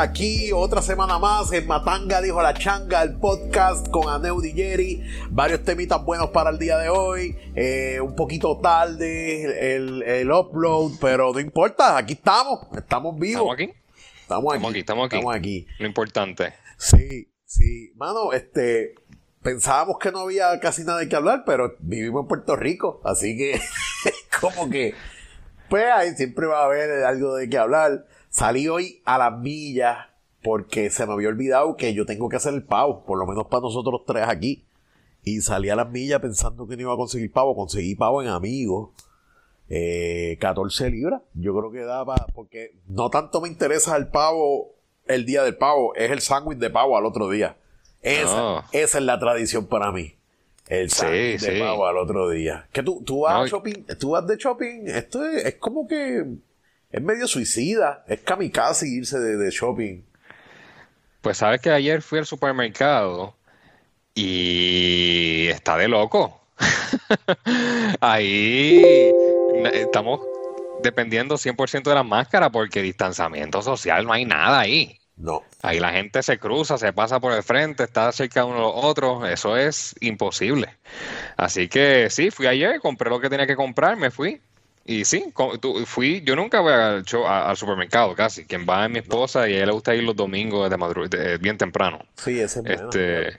aquí otra semana más en Matanga dijo la changa, el podcast con Aneu Jerry. Varios temitas buenos para el día de hoy. Eh, un poquito tarde el, upload, pero no importa, aquí estamos, estamos vivos. ¿Estamos aquí? Estamos aquí, estamos aquí. Estamos aquí. Lo importante. Sí, sí. Mano, este, pensábamos que no había casi nada de que hablar, pero vivimos en Puerto Rico, así que como que, pues ahí siempre va a haber algo de qué hablar. Salí hoy a las millas porque se me había olvidado que yo tengo que hacer el pavo, por lo menos para nosotros tres aquí. Y salí a las millas pensando que no iba a conseguir pavo. Conseguí pavo en amigos. Eh, 14 libras. Yo creo que da para. Porque no tanto me interesa el pavo el día del pavo, es el sándwich de pavo al otro día. Esa, ah. esa es la tradición para mí. El sándwich de pavo al otro día. Que tú, tú vas shopping, tú vas de shopping, esto es como que es medio suicida, es kamikaze irse de, shopping. Pues sabes que ayer fui al supermercado y está de loco. Ahí estamos dependiendo 100% de la máscara porque distanciamiento social no hay nada ahí. No. Ahí la gente se cruza, se pasa por el frente, está cerca de uno de los otros. Eso es imposible. Así que sí, fui ayer, compré lo que tenía que comprar, me fui. Y sí, fui, yo nunca voy al, al, supermercado casi. Quien va es mi esposa y a ella le gusta ir los domingos de, bien temprano. Sí, ese es este,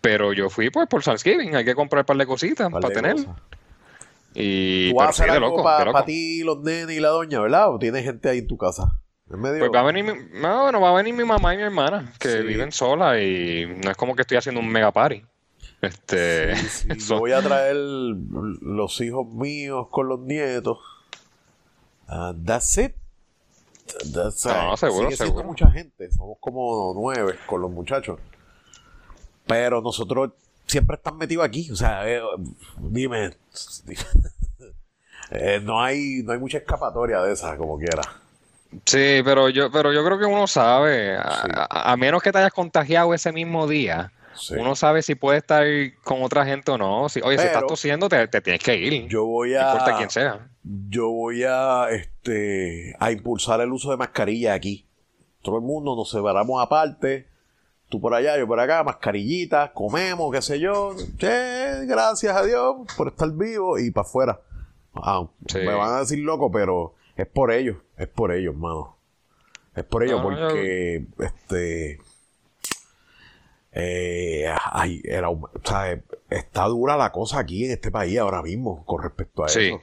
Pero yo fui pues por Thanksgiving, hay que comprar un par de cositas para tener. Y ¿Tú vas a hacer algo para ti, los nenes y la doña, ¿verdad? ¿O tienes gente ahí en tu casa? Pues va a venir mi, no, va a venir mi mamá y mi hermana, que viven solas y no es como que estoy haciendo un mega party. Este, voy a traer los hijos míos con los nietos. Uh, that's it. That's no, seguro, seguro. mucha gente. Somos como nueve con los muchachos. Pero nosotros siempre están metidos aquí. O sea, eh, dime. Eh, no, hay, no hay mucha escapatoria de esa, como quiera. Sí, pero yo, pero yo creo que uno sabe, a, menos que te hayas contagiado ese mismo día, uno sabe si puede estar con otra gente o no. Si, oye, si estás tosiendo, te, tienes que ir. Yo voy a. No importa quién sea. Yo voy a, este, a impulsar el uso de mascarilla aquí. Todo el mundo nos separamos aparte. Tú por allá, yo por acá, mascarillitas, comemos, qué sé yo. Che, gracias a Dios por estar vivo y para afuera. Ah, Me van a decir loco, pero es por ellos, es por ellos, mano. Es por ellos, porque este eh, ay, era, o sea, está dura la cosa aquí en este país ahora mismo con respecto a eso.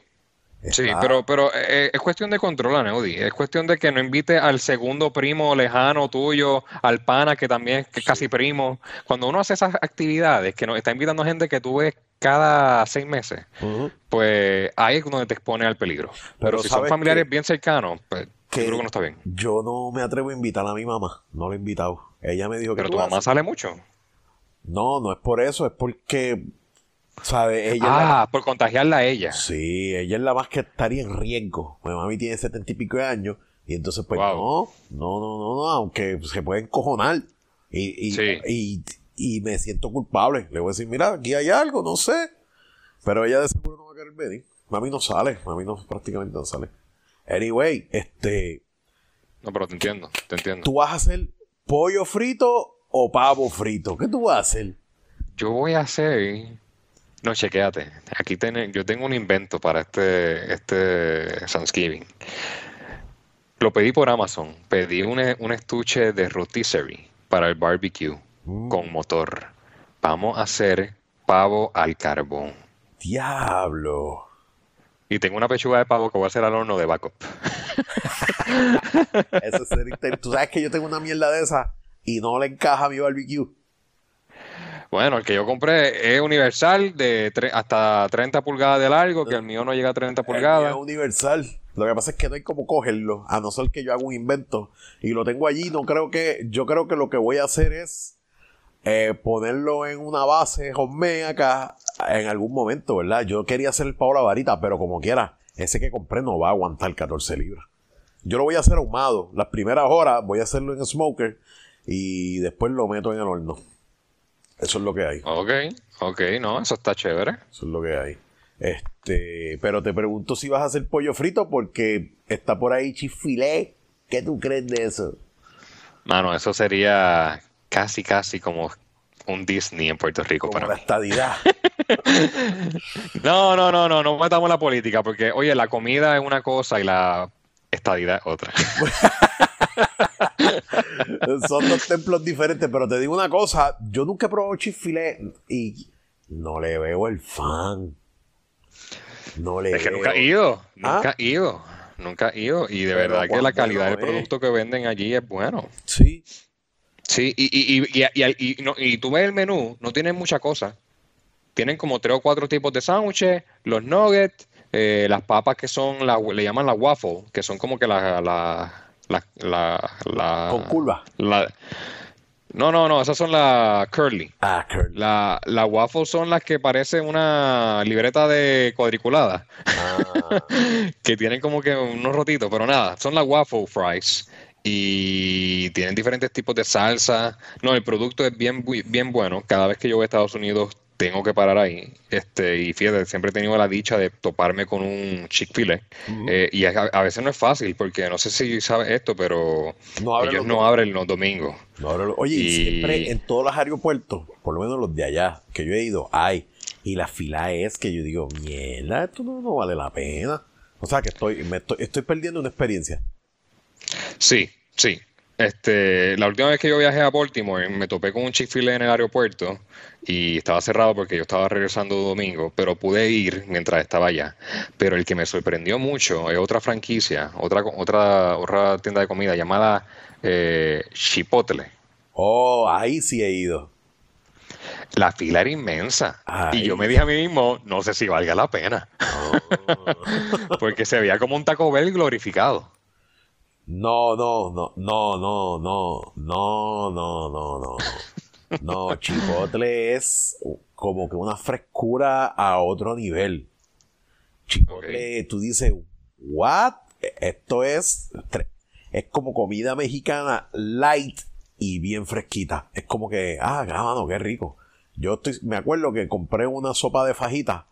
Sí, pero, pero eh, es cuestión de controlar, Neudi. Es cuestión de que no invite al segundo primo lejano tuyo, al pana que también es casi primo. Cuando uno hace esas actividades, que nos está invitando gente que tú ves cada seis meses, pues ahí es donde te expone al peligro. Pero, si son familiares bien cercanos, pues que creo que no está bien. Yo no me atrevo a invitar a mi mamá, no la he invitado. Ella me dijo que. Pero tu mamá sale mucho. No, no es por eso, es porque. ¿Sabe? Ella ah, por contagiarla a ella. Sí, ella es la más que estaría en riesgo. Mi mamá tiene setenta y pico de años. Y entonces, pues no, no, no, no, no, aunque se puede encojonar. Y, y, y, me siento culpable. Le voy a decir, mira, aquí hay algo, no sé. Pero ella de seguro no va a querer venir. Mami no sale, mami no prácticamente no sale. Anyway, este. No, pero te entiendo, te entiendo. Tú vas a hacer pollo frito o pavo frito. ¿Qué tú vas a hacer? Yo voy a hacer. No, chequéate. Aquí ten... yo tengo un invento para este, este Thanksgiving. Lo pedí por Amazon. Pedí un, un estuche de rotisserie para el barbecue mm. con motor. Vamos a hacer pavo al carbón. Diablo. Y tengo una pechuga de pavo que voy a hacer al horno de backup. Eso es Tú sabes que yo tengo una mierda de esa y no le encaja a mi barbecue. Bueno, el que yo compré es universal de hasta 30 pulgadas de largo, que el mío no llega a 30 pulgadas. Es universal. Lo que pasa es que no hay como cogerlo, a no ser que yo haga un invento y lo tengo allí. No creo que, yo creo que lo que voy a hacer es eh, ponerlo en una base home acá en algún momento, ¿verdad? Yo quería hacer el pavo la varita, pero como quiera, ese que compré no va a aguantar 14 libras. Yo lo voy a hacer ahumado. Las primeras horas voy a hacerlo en smoker y después lo meto en el horno. Eso es lo que hay. Ok, ok, no, eso está chévere. Eso es lo que hay. Este, pero te pregunto si vas a hacer pollo frito porque está por ahí chifilé. ¿Qué tú crees de eso? Mano, eso sería casi, casi como un Disney en Puerto Rico Como para la mí. estadidad. No, no, no, no, no metamos la política, porque, oye, la comida es una cosa y la estadidad es otra. Son dos templos diferentes, pero te digo una cosa, yo nunca he probado Chick-fil-A y no le veo el fan. No le Es que veo. nunca he ido, ¿Ah? nunca he ido, nunca he ido. Y de Pero verdad que la calidad del producto que venden allí es bueno. Sí. Sí, y, y, y, y, no- y tú ves el menú, no tienen mucha cosa. Tienen como tres o cuatro tipos de sándwiches, los nuggets, eh, las papas que son, la, le llaman la waffle, que son como que la, la, la, la, la- Con curva. la- no, no, no, esas son las curly. Ah, curly. La, las waffles son las que parecen una libreta de cuadriculada, Ah, que tienen como que unos rotitos, pero nada, son las waffle fries y tienen diferentes tipos de salsa. No, el producto es bien, bien bueno. Cada vez que yo voy a Estados Unidos tengo que parar ahí. Este, y fíjate, siempre he tenido la dicha de toparme con un Chick-fil-A. Eh, y a, a veces no es fácil, porque no sé si sabes esto, pero No ellos los no abren los domingos. no, oye, Y- siempre en todos los aeropuertos, por lo menos los de allá, que yo he ido, hay. Y la fila es que yo digo, mierda, esto no, no vale la pena. O sea que estoy, me estoy, estoy perdiendo una experiencia. Sí, sí. Este, la última vez que yo viajé a Baltimore, me topé con un Chick-fil-A en el aeropuerto y estaba cerrado porque yo estaba regresando domingo, pero pude ir mientras estaba allá. Pero el que me sorprendió mucho es otra franquicia, otra, otra, otra tienda de comida llamada eh, Chipotle. Oh, ahí sí he ido. La fila era inmensa Ay. y yo me dije a mí mismo, no sé si valga la pena, porque se veía como un Taco Bell glorificado. No, no, no, no, no, no, no, no, no, no. No, Chipotle es como que una frescura a otro nivel. Chipotle, tú dices, what? Esto es, es como comida mexicana light y bien fresquita. Es como que, ah, mano, qué rico. Yo estoy, me acuerdo que compré una sopa de fajita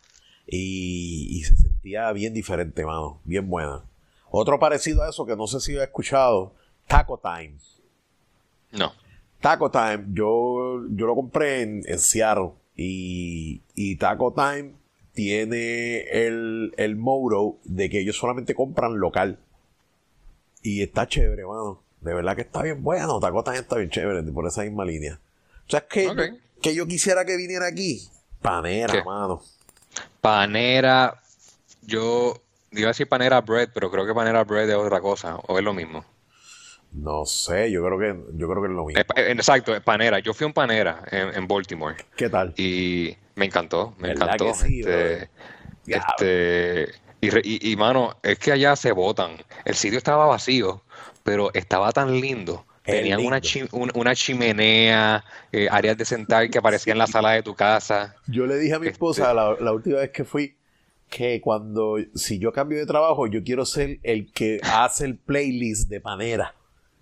y, y se sentía bien diferente, mano, bien buena. Otro parecido a eso que no sé si he escuchado, Taco Time. No. Taco Time, yo, yo lo compré en, en Seattle y, y Taco Time tiene el, el motto de que ellos solamente compran local. Y está chévere, mano. De verdad que está bien bueno. Taco Time está bien chévere por esa misma línea. O sea, es que, que yo quisiera que viniera aquí. Panera, ¿Qué? mano. Panera, yo iba a decir panera bread, pero creo que panera bread es otra cosa, o es lo mismo. No sé, yo creo que, yo creo que es lo mismo. Eh, eh, exacto, es panera. Yo fui a un panera en, en Baltimore ¿Qué tal? y me encantó, me ¿Verdad encantó. sí, este, este, y, re- y, y, mano, es que allá se botan. El sitio estaba vacío, pero estaba tan lindo. Tenían una, un- una chimenea, eh, áreas de sentar que parecían la sala de tu casa. Yo le dije a mi Este- esposa la, la última vez que fui que cuando, si yo cambio de trabajo, yo quiero ser el que hace el playlist de Panera.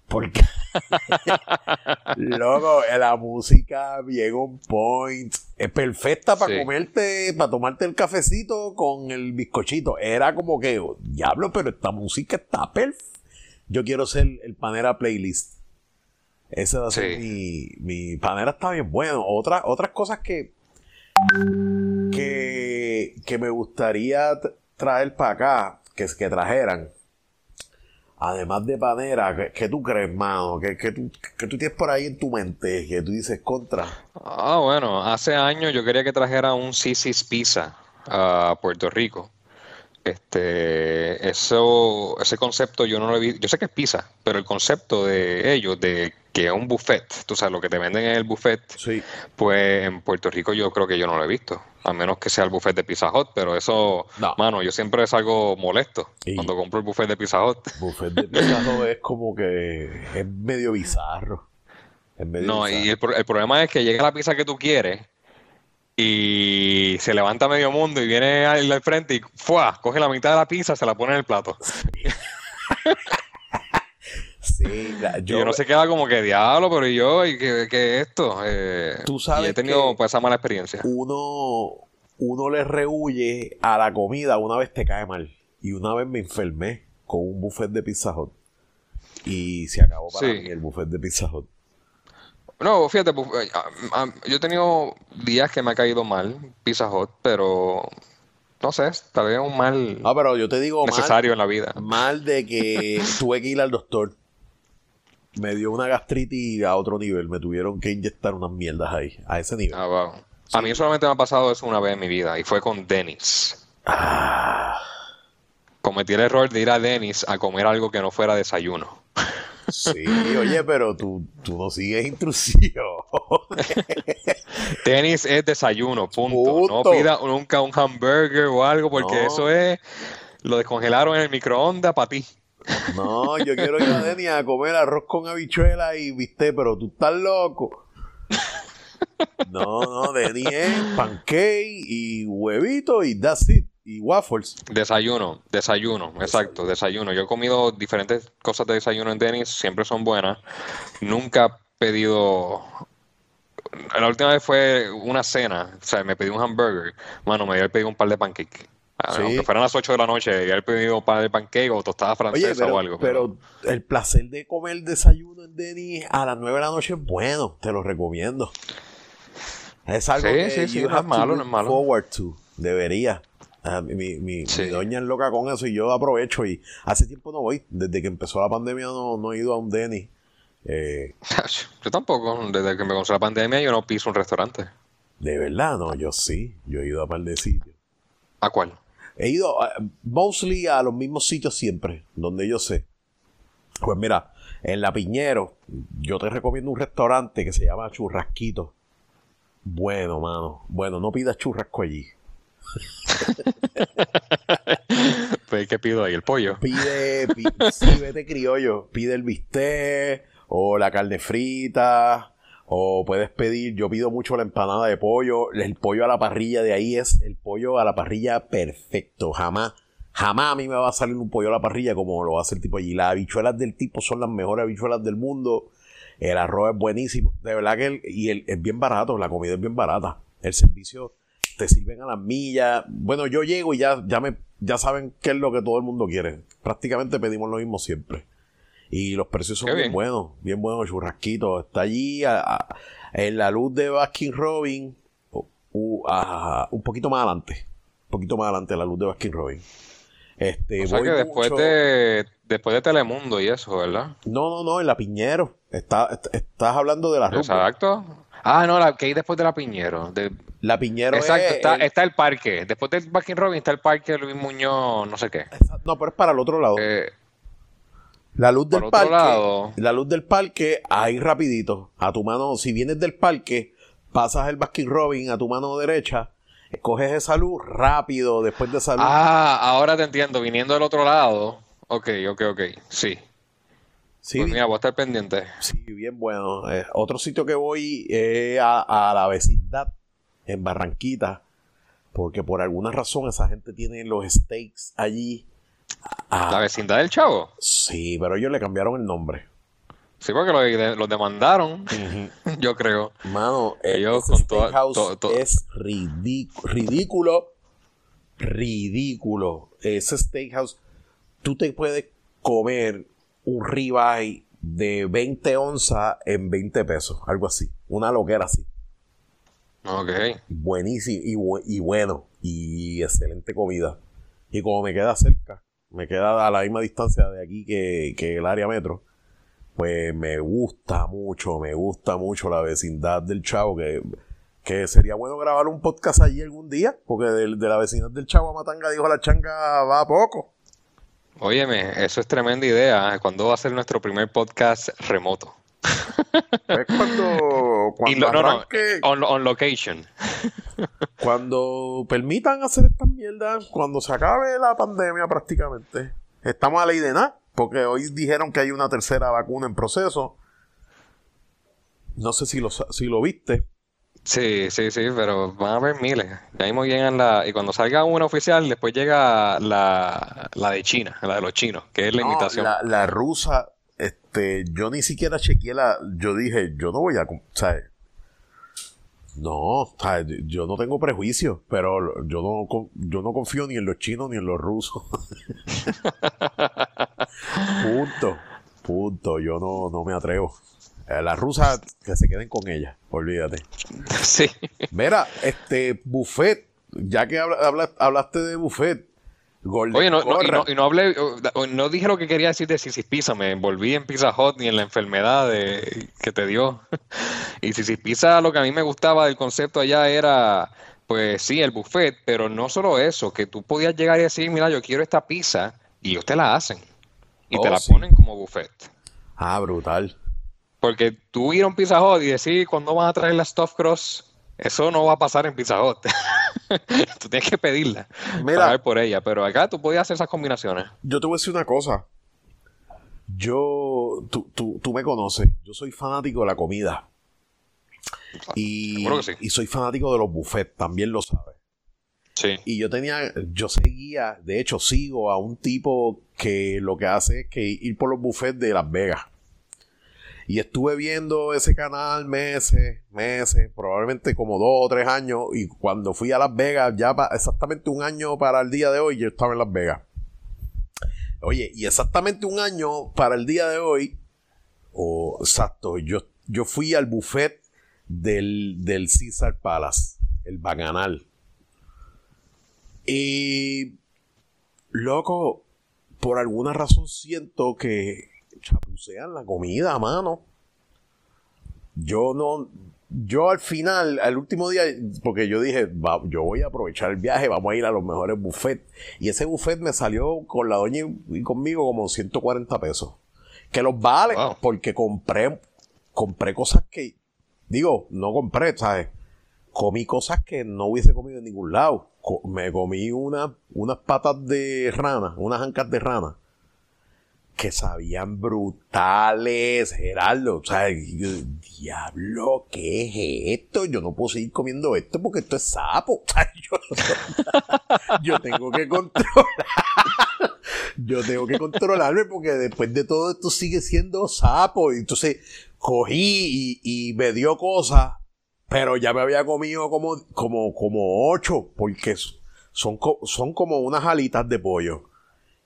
Porque, loco, la música bien on point. Es perfecta para Sí. comerte, para tomarte el cafecito con el bizcochito. Era como que, oh, diablo, pero esta música está perfecta. Yo quiero ser el Panera playlist. Ese va a ser mi, mi Panera está bien bueno. Otra, otras cosas que, que, que me gustaría traer para acá, que, que trajeran, además de panera, ¿qué, tú crees, mano? ¿Qué, qué tú, qué tú tienes por ahí en tu mente? Que tú dices contra. Ah, bueno, hace años yo quería que trajera un Sisi's Pizza a Puerto Rico. Este, eso, ese concepto yo no lo he visto. Yo sé que es pizza, pero el concepto de ellos, de que es un buffet, tú sabes, lo que te venden en el buffet, Sí. pues en Puerto Rico yo creo que yo no lo he visto, a menos que sea el buffet de Pizza Hut, pero eso, No. mano, yo siempre salgo molesto cuando compro el buffet de Pizza Hut. Buffet de pizza Hut es como que es medio bizarro. Es medio No, bizarro. y el, pro- el problema es que llega la pizza que tú quieres y se levanta medio mundo y viene al al frente y ¡fua! coge la mitad de la pizza, se la pone en el plato. Sí, la- yo, uno se queda como que diablo, pero ¿y yo? ¿Y qué, qué es esto? Eh, Tú sabes y he tenido que- pues, esa mala experiencia. uno, uno le rehuye a la comida una vez te cae mal. Y una vez me enfermé con un buffet de Pizza Hut. y se acabó para mí el buffet de Pizza Hut. No, fíjate, eh, yo he tenido días que me ha caído mal Pizza Hut, pero no sé, tal vez un mal ah, pero yo te digo necesario en la vida. Mal de que tuve que ir al doctor. Me dio una gastritis a otro nivel. Me tuvieron que inyectar unas mierdas ahí, a ese nivel. Ah, A mí solamente me ha pasado eso una vez en mi vida y fue con Dennis. Ah. Cometí el error de ir a Dennis a comer algo que no fuera desayuno. Sí, oye, pero tú, tú no sigues intrusivo. Tenis es desayuno, punto. No pida nunca un hamburger o algo, porque eso es. Lo descongelaron en el microondas para ti. No, yo quiero ir a Denis a comer arroz con habichuela y viste, pero tú estás loco. No, no, Denis es pancake y huevito y that's it y waffles. Desayuno, desayuno, exacto, desayuno. Yo he comido diferentes cosas de desayuno en Dennis, siempre son buenas. Nunca he pedido. La última vez fue una cena, o sea, me pedí un hamburger. Bueno, me había pedido un par de pancakes. Ah, aunque fueran las 8 de la noche, había pedido un par de pancakes o tostada francesa o algo. Pero, el placer de comer desayuno en Dennis a las 9 de la noche es bueno, te lo recomiendo. Es algo que sí, sí, no es malo, no es malo. Forward to, debería. Ah, mi, mi, doña es loca con eso y yo aprovecho y hace tiempo no voy. Desde que empezó la pandemia no, no he ido a un Denny. Eh, yo tampoco. Desde que me comenzó la pandemia yo no piso un restaurante. De verdad, no, yo sí. Yo he ido a par de sitios. ¿A cuál? He ido uh, mostly a los mismos sitios siempre, donde yo sé. Pues mira, en La Piñero, yo te recomiendo un restaurante que se llama Churrasquito. Bueno, mano. Bueno, no pidas churrasco allí. pues, ¿qué pido ahí? ¿El pollo? Pide, pide vete criollo. Pide el bistec o la carne frita. O puedes pedir, yo pido mucho la empanada de pollo. El pollo a la parrilla de ahí es el pollo a la parrilla perfecto. Jamás, jamás a mí me va a salir un pollo a la parrilla como lo hacer el tipo allí. Las habichuelas del tipo son las mejores habichuelas del mundo. El arroz es buenísimo. De verdad que y el, es bien barato. La comida es bien barata. El servicio te sirven a las millas. Bueno, yo llego y ya, ya, me, ya saben qué es lo que todo el mundo quiere. Prácticamente pedimos lo mismo siempre. Y los precios son bien. buenos, bien buenos, churrasquitos. Está allí en la luz de Baskin Robin, un poquito más adelante. Un poquito más adelante, la luz de Baskin Robin. Este, o sea que después de después de Telemundo y eso, ¿verdad? No, no, no, en la Piñero. Está, estás hablando de la ruta. Exacto. Ah, no, la que hay después de la Piñero. De... La Piñero Exacto, está, el... está el parque. Después del Baskin Robin está el parque de Luis Muñoz, no sé qué. No, pero es para el otro lado. Eh, la luz del parque. Lado. La luz del parque, ahí rapidito. A tu mano, si vienes del parque, pasas el Baskin Robin a tu mano derecha, coges esa luz rápido después de salir. Ah, ahora te entiendo. Viniendo del otro lado. Ok, ok, ok. Sí. Sí, pues mira, voy a estar pendiente. Sí, bien bueno. Eh, otro sitio que voy es a, la vecindad, en Barranquita, porque por alguna razón esa gente tiene los steaks allí. ¿La vecindad del Chavo? Sí, pero ellos le cambiaron el nombre. Sí, porque los demandaron, yo creo. Mano, ellos con steakhouse es ridículo, ridículo. Ese steakhouse, tú te puedes comer un ribeye de 20 onzas en 20 pesos, algo así. Una loquera así. Ok. Buenísimo y, bueno. Y excelente comida. Y como me queda cerca, me queda a la misma distancia de aquí que, el área metro, pues me gusta mucho, me gusta mucho la vecindad del Chavo, que, que sería bueno grabar un podcast allí algún día, porque de, de la vecindad del Chavo a Matanga dijo la changa va a poco. Óyeme, eso es tremenda idea. ¿Cuándo va a ser nuestro primer podcast remoto? Es cuando, cuando arranque, on, location. Cuando permitan hacer estas mierdas, cuando se acabe la pandemia prácticamente. Estamos a ley de nada, porque hoy dijeron que hay una tercera vacuna en proceso. No sé si lo, si lo viste. Sí, sí, sí, pero van a haber miles. Ya mismo llegan la. Y cuando salga una oficial, después llega la, la de China, la de los chinos, que es la imitación. La, rusa, este, yo ni siquiera chequeé la. Yo dije, yo no voy a. ¿sabes? No, yo no tengo prejuicio, pero yo no, yo no confío ni en los chinos ni en los rusos. Punto. Punto. Yo no, no me atrevo. Eh, las rusas, que se queden con ellas. Olvídate. Sí. Mira, este, buffet. Ya que habla, hablaste de buffet. Oye, no, no, y, no, y, no, hablé, no dije lo que quería decir de Sisis Pizza, me envolví en Pizza Hot ni en la enfermedad de, que te dio. y Sisis Pizza, lo que a mí me gustaba del concepto allá era, pues sí, el buffet, pero no solo eso, que tú podías llegar y decir, mira, yo quiero esta pizza, y ellos te la hacen. Y te oh, la ponen como buffet. Ah, brutal. Porque tú ir a un Pizza Hut y decir, ¿cuándo van a traer la Stuffed Cross? Eso no va a pasar en Pizza Hut. tú tienes que pedirla. Mira, pagar por ella. Pero acá tú podías hacer esas combinaciones. Yo te voy a decir una cosa. Yo, tú, tú, tú me conoces. Yo soy fanático de la comida. Y, y soy fanático de los buffets, también lo sabes. Sí. Y yo tenía, yo seguía, de hecho sigo a un tipo que lo que hace es que ir por los buffets de Las Vegas. Y estuve viendo ese canal meses, meses, probablemente como dos o tres años. Y cuando fui a Las Vegas, ya exactamente un año para el día de hoy, yo estaba en Las Vegas. Oye, y exactamente un año para el día de hoy, o exacto, yo, yo fui al buffet del, del Caesar Palace, el Bacanal. Y, loco, por alguna razón siento que chapucean la comida, mano. Yo no, yo al final, al último día, porque yo dije, yo voy a aprovechar el viaje, vamos a ir a los mejores buffets. Y ese buffet me salió con la doña y conmigo como 140 pesos. Que los vale, porque compré, compré cosas que, digo, no compré, ¿sabes? Comí cosas que no hubiese comido en ningún lado. me comí una, unas patas de rana, unas ancas de rana que sabían brutales, Gerardo. O sea, diablo, ¿qué es esto? Yo no puedo seguir comiendo esto porque esto es sapo. yo, tengo que controlar. yo tengo que controlarme porque después de todo esto sigue siendo sapo. Entonces cogí y, me dio cosas, pero ya me había comido como, como, como ocho, porque son, son como unas alitas de pollo.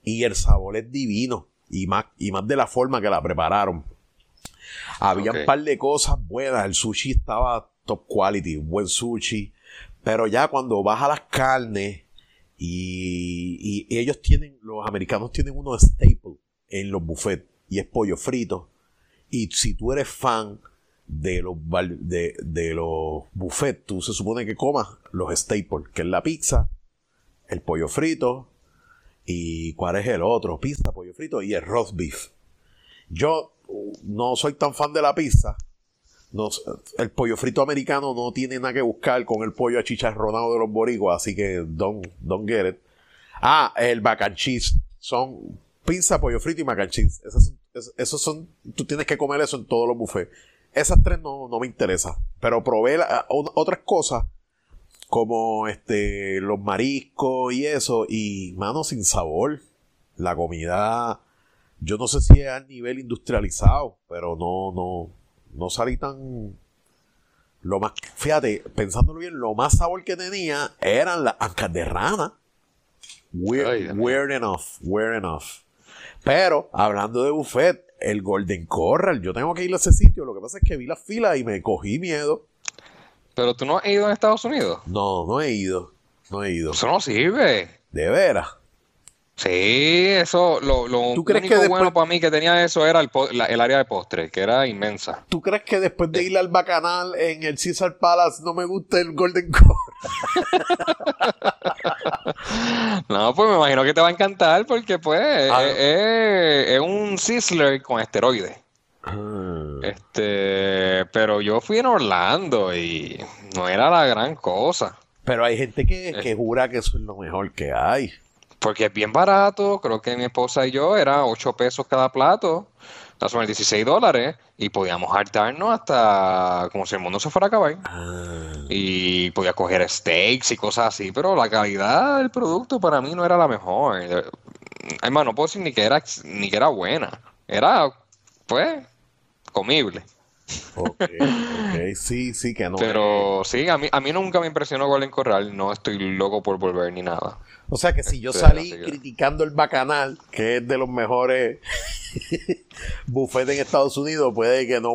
Y el sabor es divino y más, y más de la forma que la prepararon. Había un par de cosas buenas, el sushi estaba top quality, buen sushi, pero ya cuando vas a las carnes y, y ellos tienen, los americanos tienen uno staple en los buffets y es pollo frito. Y si tú eres fan de los, de, de los buffets, tú se supone que comas los staples, que es la pizza, el pollo frito, ¿Y cuál es el otro? Pizza, pollo frito y el roast beef. Yo no soy tan fan de la pizza. No, el pollo frito americano no tiene nada que buscar con el pollo achicharronado de los boricuas, así que don't, don't get it. Ah, el mac and cheese. Son pizza, pollo frito y mac and cheese. Esos son, tú tienes que comer eso en todos los buffets. Esas tres no, no me interesan. Pero probé otras cosas como este los mariscos y eso y mano sin sabor. La comida yo no sé si es a nivel industrializado pero no no no salí tan lo más fíjate pensándolo bien lo más sabor que tenía eran las ancas de rana. Weird, enough weird enough. Pero hablando de buffet el Golden Corral yo tengo que ir a ese sitio lo que pasa es que vi la fila y me cogí miedo ¿Pero tú no has ido a Estados Unidos? No, no he ido. No he ido. Eso no sirve. ¿De veras? Sí, eso, lo, lo ¿Tú crees único que bueno para mí que tenía eso era el, área de postre, que era inmensa. ¿Tú crees que después de ir al Bacanal en el Caesar Palace no me gusta el Golden Core? no, pues me imagino que te va a encantar porque pues ah. es, un Sizzler con esteroides. Ah. Este, pero yo fui en Orlando y no era la gran cosa. Pero hay gente que, eh. jura que eso es lo mejor que hay. Porque es bien barato, creo que mi esposa y yo era 8 pesos cada plato, son 16 dólares, y podíamos hartarnos hasta como si el mundo se fuera a acabar. Ah. Y podía coger steaks y cosas así, pero la calidad del producto para mí no era la mejor. Además, no puedo decir ni que era, ni que era buena. Era, pues, comible. Ok, sí, sí que no. Pero sí, a mí, a mí nunca me impresionó Golden Corral, no estoy loco por volver ni nada. O sea que si yo salí criticando el Bacanal, que es de los mejores bufetes en Estados Unidos, puede que no.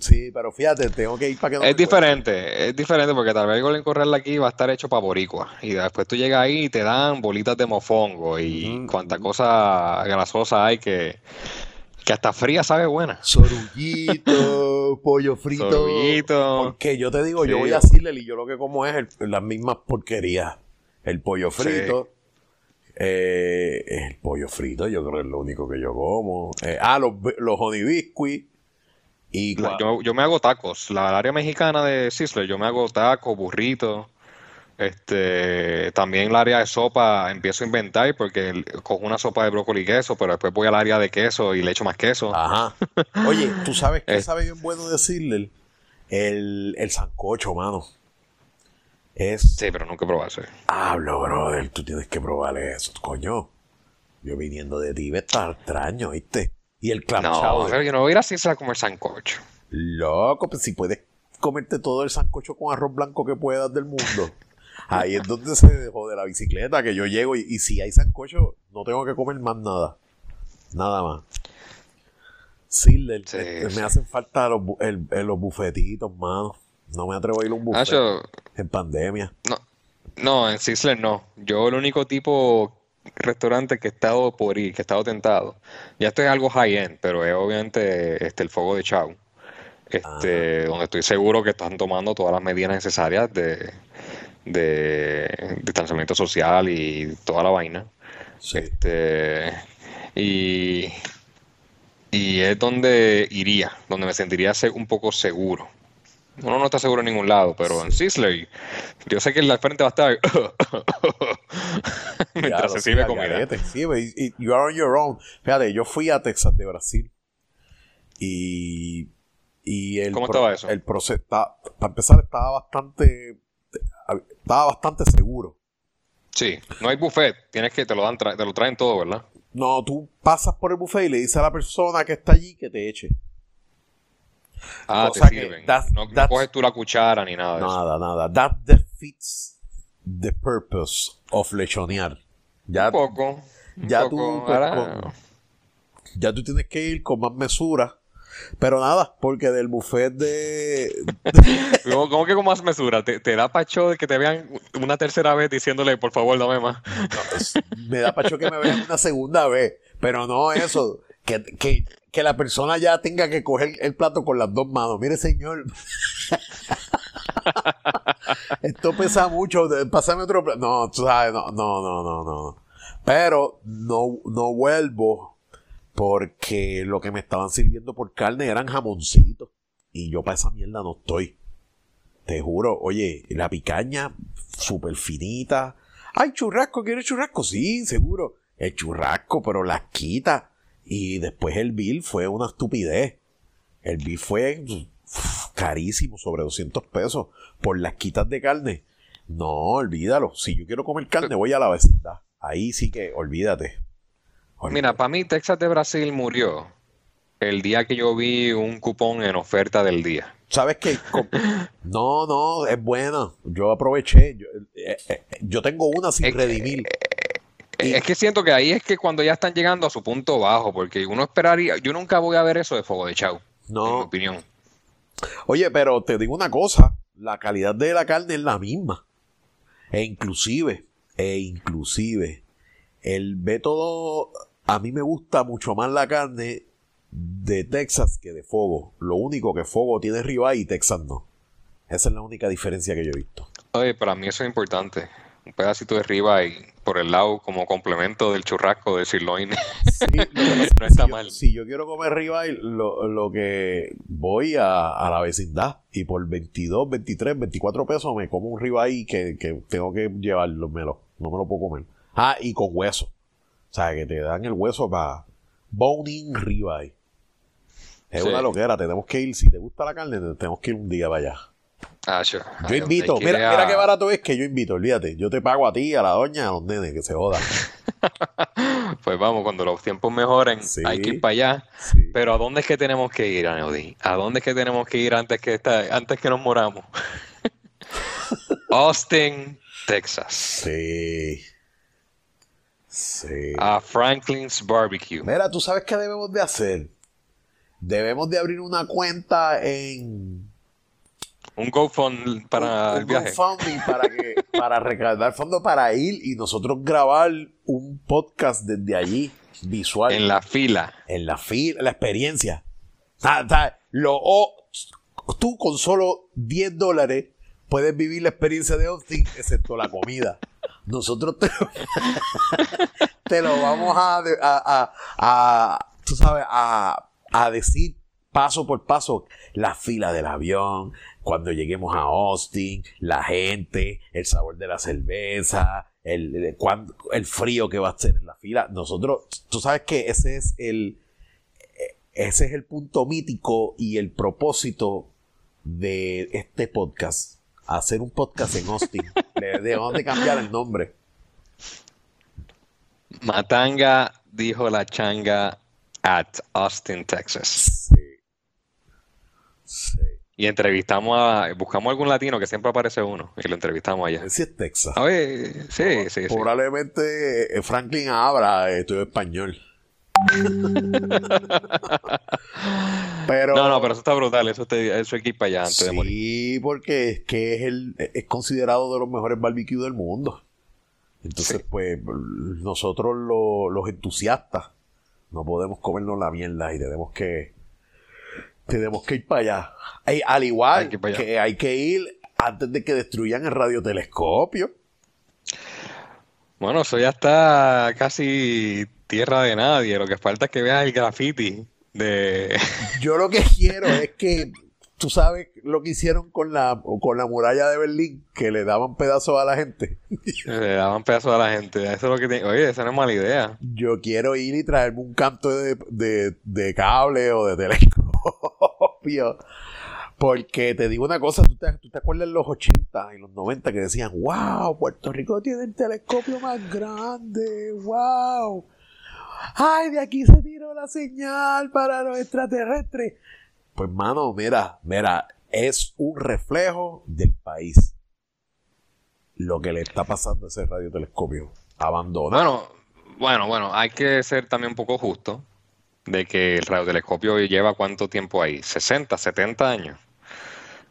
Sí, pero fíjate, tengo que ir para que no. Es diferente, es diferente porque tal vez el Golden Corral aquí va a estar hecho para Boricua. Y después tú llegas ahí y te dan bolitas de mofongo y cuánta cosa grasosa hay que que hasta fría sabe buena. Sorullito, pollo frito. Sorullito. Porque yo te digo, yo voy a decirle y yo lo que como es las mismas porquerías. El pollo frito. Eh, el pollo frito, yo creo que es lo único que yo como. Eh, ah, los, los honey biscuits. Y yo, yo, me hago tacos. La área mexicana de Sizzler, yo me hago tacos, burritos. Este, también el área de sopa empiezo a inventar porque cojo una sopa de brócoli y queso, pero después voy al área de queso y le echo más queso. Ajá. Oye, ¿tú sabes qué sabe bien bueno decirle? El, el sancocho, mano. Es... Sí, pero nunca probarse. Hablo, brother, tú tienes que probar eso, coño. Yo viniendo de ti, está extraño, ¿viste? Y el clam No, pero yo no voy a ir así a comer sancocho. Loco, pues si puedes comerte todo el sancocho con arroz blanco que puedas del mundo. Ahí es donde se dejó de la bicicleta, que yo llego y, si hay sancocho, no tengo que comer más nada. Nada más. Sí, me hacen falta los, los bufetitos, mano. No me atrevo a ir a un buffet en pandemia. No, no, en Sizzler no. Yo el único tipo restaurante que he estado por ir, que he estado tentado. Ya esto es algo high-end, pero es obviamente este, el Fuego de Chau. Este, donde estoy seguro que están tomando todas las medidas necesarias de, de distanciamiento social y toda la vaina. Este, y, y es donde iría, donde me sentiría un poco seguro. Uno no está seguro en ningún lado, pero en Sisley, yo sé que en la frente va a estar mientras se sirve comida. Sí, y, you are on your own. Fíjate, yo fui a Texas de Brasil y, y el, ¿Cómo estaba eso? El proceso, para empezar, estaba bastante estaba bastante seguro. Sí, no hay buffet, tienes que te lo dan, te lo traen todo, ¿verdad? No, tú pasas por el buffet y le dices a la persona que está allí que te eche. Ah, te sirven. no, coges tú la cuchara ni nada de Nada, nada. That defeats the purpose of lechonear. Ya, un poco. ya tú. Pues, ya tú tienes que ir con más mesura pero nada, porque del buffet de. ¿Cómo que con más mesura? ¿Te, da pacho de que te vean una tercera vez diciéndole, por favor, dame más? me da pacho que me vean una segunda vez. Pero no eso. Que, que, que la persona ya tenga que coger el plato con las dos manos. Mire, señor. Esto pesa mucho. Pásame otro plato. No, tú sabes, no, no, no, no, no. Pero no, no vuelvo porque lo que me estaban sirviendo por carne eran jamoncitos. Y yo para esa mierda no estoy. Te juro, oye, la picaña súper finita. Ay, churrasco, ¿quieres churrasco? Sí, seguro. El churrasco, pero las quita. Y después el bill fue una estupidez. El bill fue carísimo, sobre 200 pesos, por las quitas de carne. No, olvídalo. Si yo quiero comer carne, voy a la vecindad. Ahí sí que olvídate. Mira, para mí Texas de Brasil murió el día que yo vi un cupón en oferta del día. ¿Sabes qué? No, no, es bueno. Yo aproveché. Yo, eh, eh, yo tengo una sin redimir. Es que siento que ahí es que cuando ya están llegando a su punto bajo, porque uno esperaría, yo nunca voy a ver eso de fuego de chau, no. en mi opinión. Oye, pero te digo una cosa, la calidad de la carne es la misma. E inclusive, e inclusive, el método, a mí me gusta mucho más la carne de Texas que de Fogo. Lo único que Fogo tiene ribeye y Texas no. Esa es la única diferencia que yo he visto. Oye, para mí eso es importante. Un pedacito de ribeye por el lado como complemento del churrasco de sirloin. Sí, no está mal. si yo quiero comer ribeye, lo, lo que voy a, la vecindad y por 22, 23, 24 pesos me como un ribeye que, que tengo que llevarlo, me lo, no me lo puedo comer. Ah, y con hueso. O sea, que te dan el hueso para boning ribeye. Es una loquera, tenemos que ir, si te gusta la carne, tenemos que ir un día para allá. Ah, yo invito, mira, mira qué barato es que yo invito, olvídate. Yo te pago a ti, a la doña, a los nenes, que se jodan. pues vamos, cuando los tiempos mejoren, hay que ir para allá. Pero ¿a dónde es que tenemos que ir, Aneudi? ¿A dónde es que tenemos que ir antes que, antes que nos moramos? Austin, Texas. Sí. Sí. A Franklin's Barbecue. Mira, ¿tú sabes qué debemos de hacer? Debemos de abrir una cuenta en... Un GoFundMe para el viaje. GoFundMe para, que, para recaudar fondos para ir y nosotros grabar un podcast desde allí, visual. En la fila. En la fila, la experiencia. Lo, tú con solo 10 dólares puedes vivir la experiencia de Austin, excepto la comida. Nosotros te, lo vamos a, a, tú sabes, a, decir paso por paso la fila del avión, cuando lleguemos a Austin, la gente, el sabor de la cerveza, el, el, frío que va a ser en la fila. Nosotros, tú sabes que ese es el, ese es el punto mítico y el propósito de este podcast hacer un podcast en Austin. Le de cambiar el nombre. Matanga dijo la changa at Austin, Texas. Sí. Y entrevistamos a. Buscamos algún latino que siempre aparece uno y lo entrevistamos allá. Sí, es Texas. sí, sí, Probablemente eh, Franklin habla estudio español. pero, no, no, pero eso está brutal. Eso, te, eso hay que ir para allá antes sí, de morir. Sí, porque es que es, el, es considerado de los mejores barbecues del mundo. Entonces, pues, nosotros los entusiastas no podemos comernos la mierda y tenemos que tenemos que ir para allá. al igual que, hay que ir antes de que destruyan el radiotelescopio. Bueno, eso ya está casi tierra de nadie. Lo que falta es que veas el graffiti de. Yo lo que quiero es que tú sabes lo que hicieron con la, con la muralla de Berlín, que le daban pedazos a la gente. le daban pedazos a la gente. Eso es lo que tiene. Oye, esa no es mala idea. Yo quiero ir y traerme un canto de, de, de cable o de telescopio. Porque te digo una cosa, ¿tú te, ¿tú te, acuerdas en los 80 y los 90 que decían, wow, Puerto Rico tiene el telescopio más grande, wow. Ay, de aquí se tiró la señal para los extraterrestres. Pues, mano, mira, mira, es un reflejo del país. Lo que le está pasando a ese radiotelescopio. Abandonado. Bueno, bueno, bueno, hay que ser también un poco justo de que el radiotelescopio lleva cuánto tiempo ahí, 60, 70 años.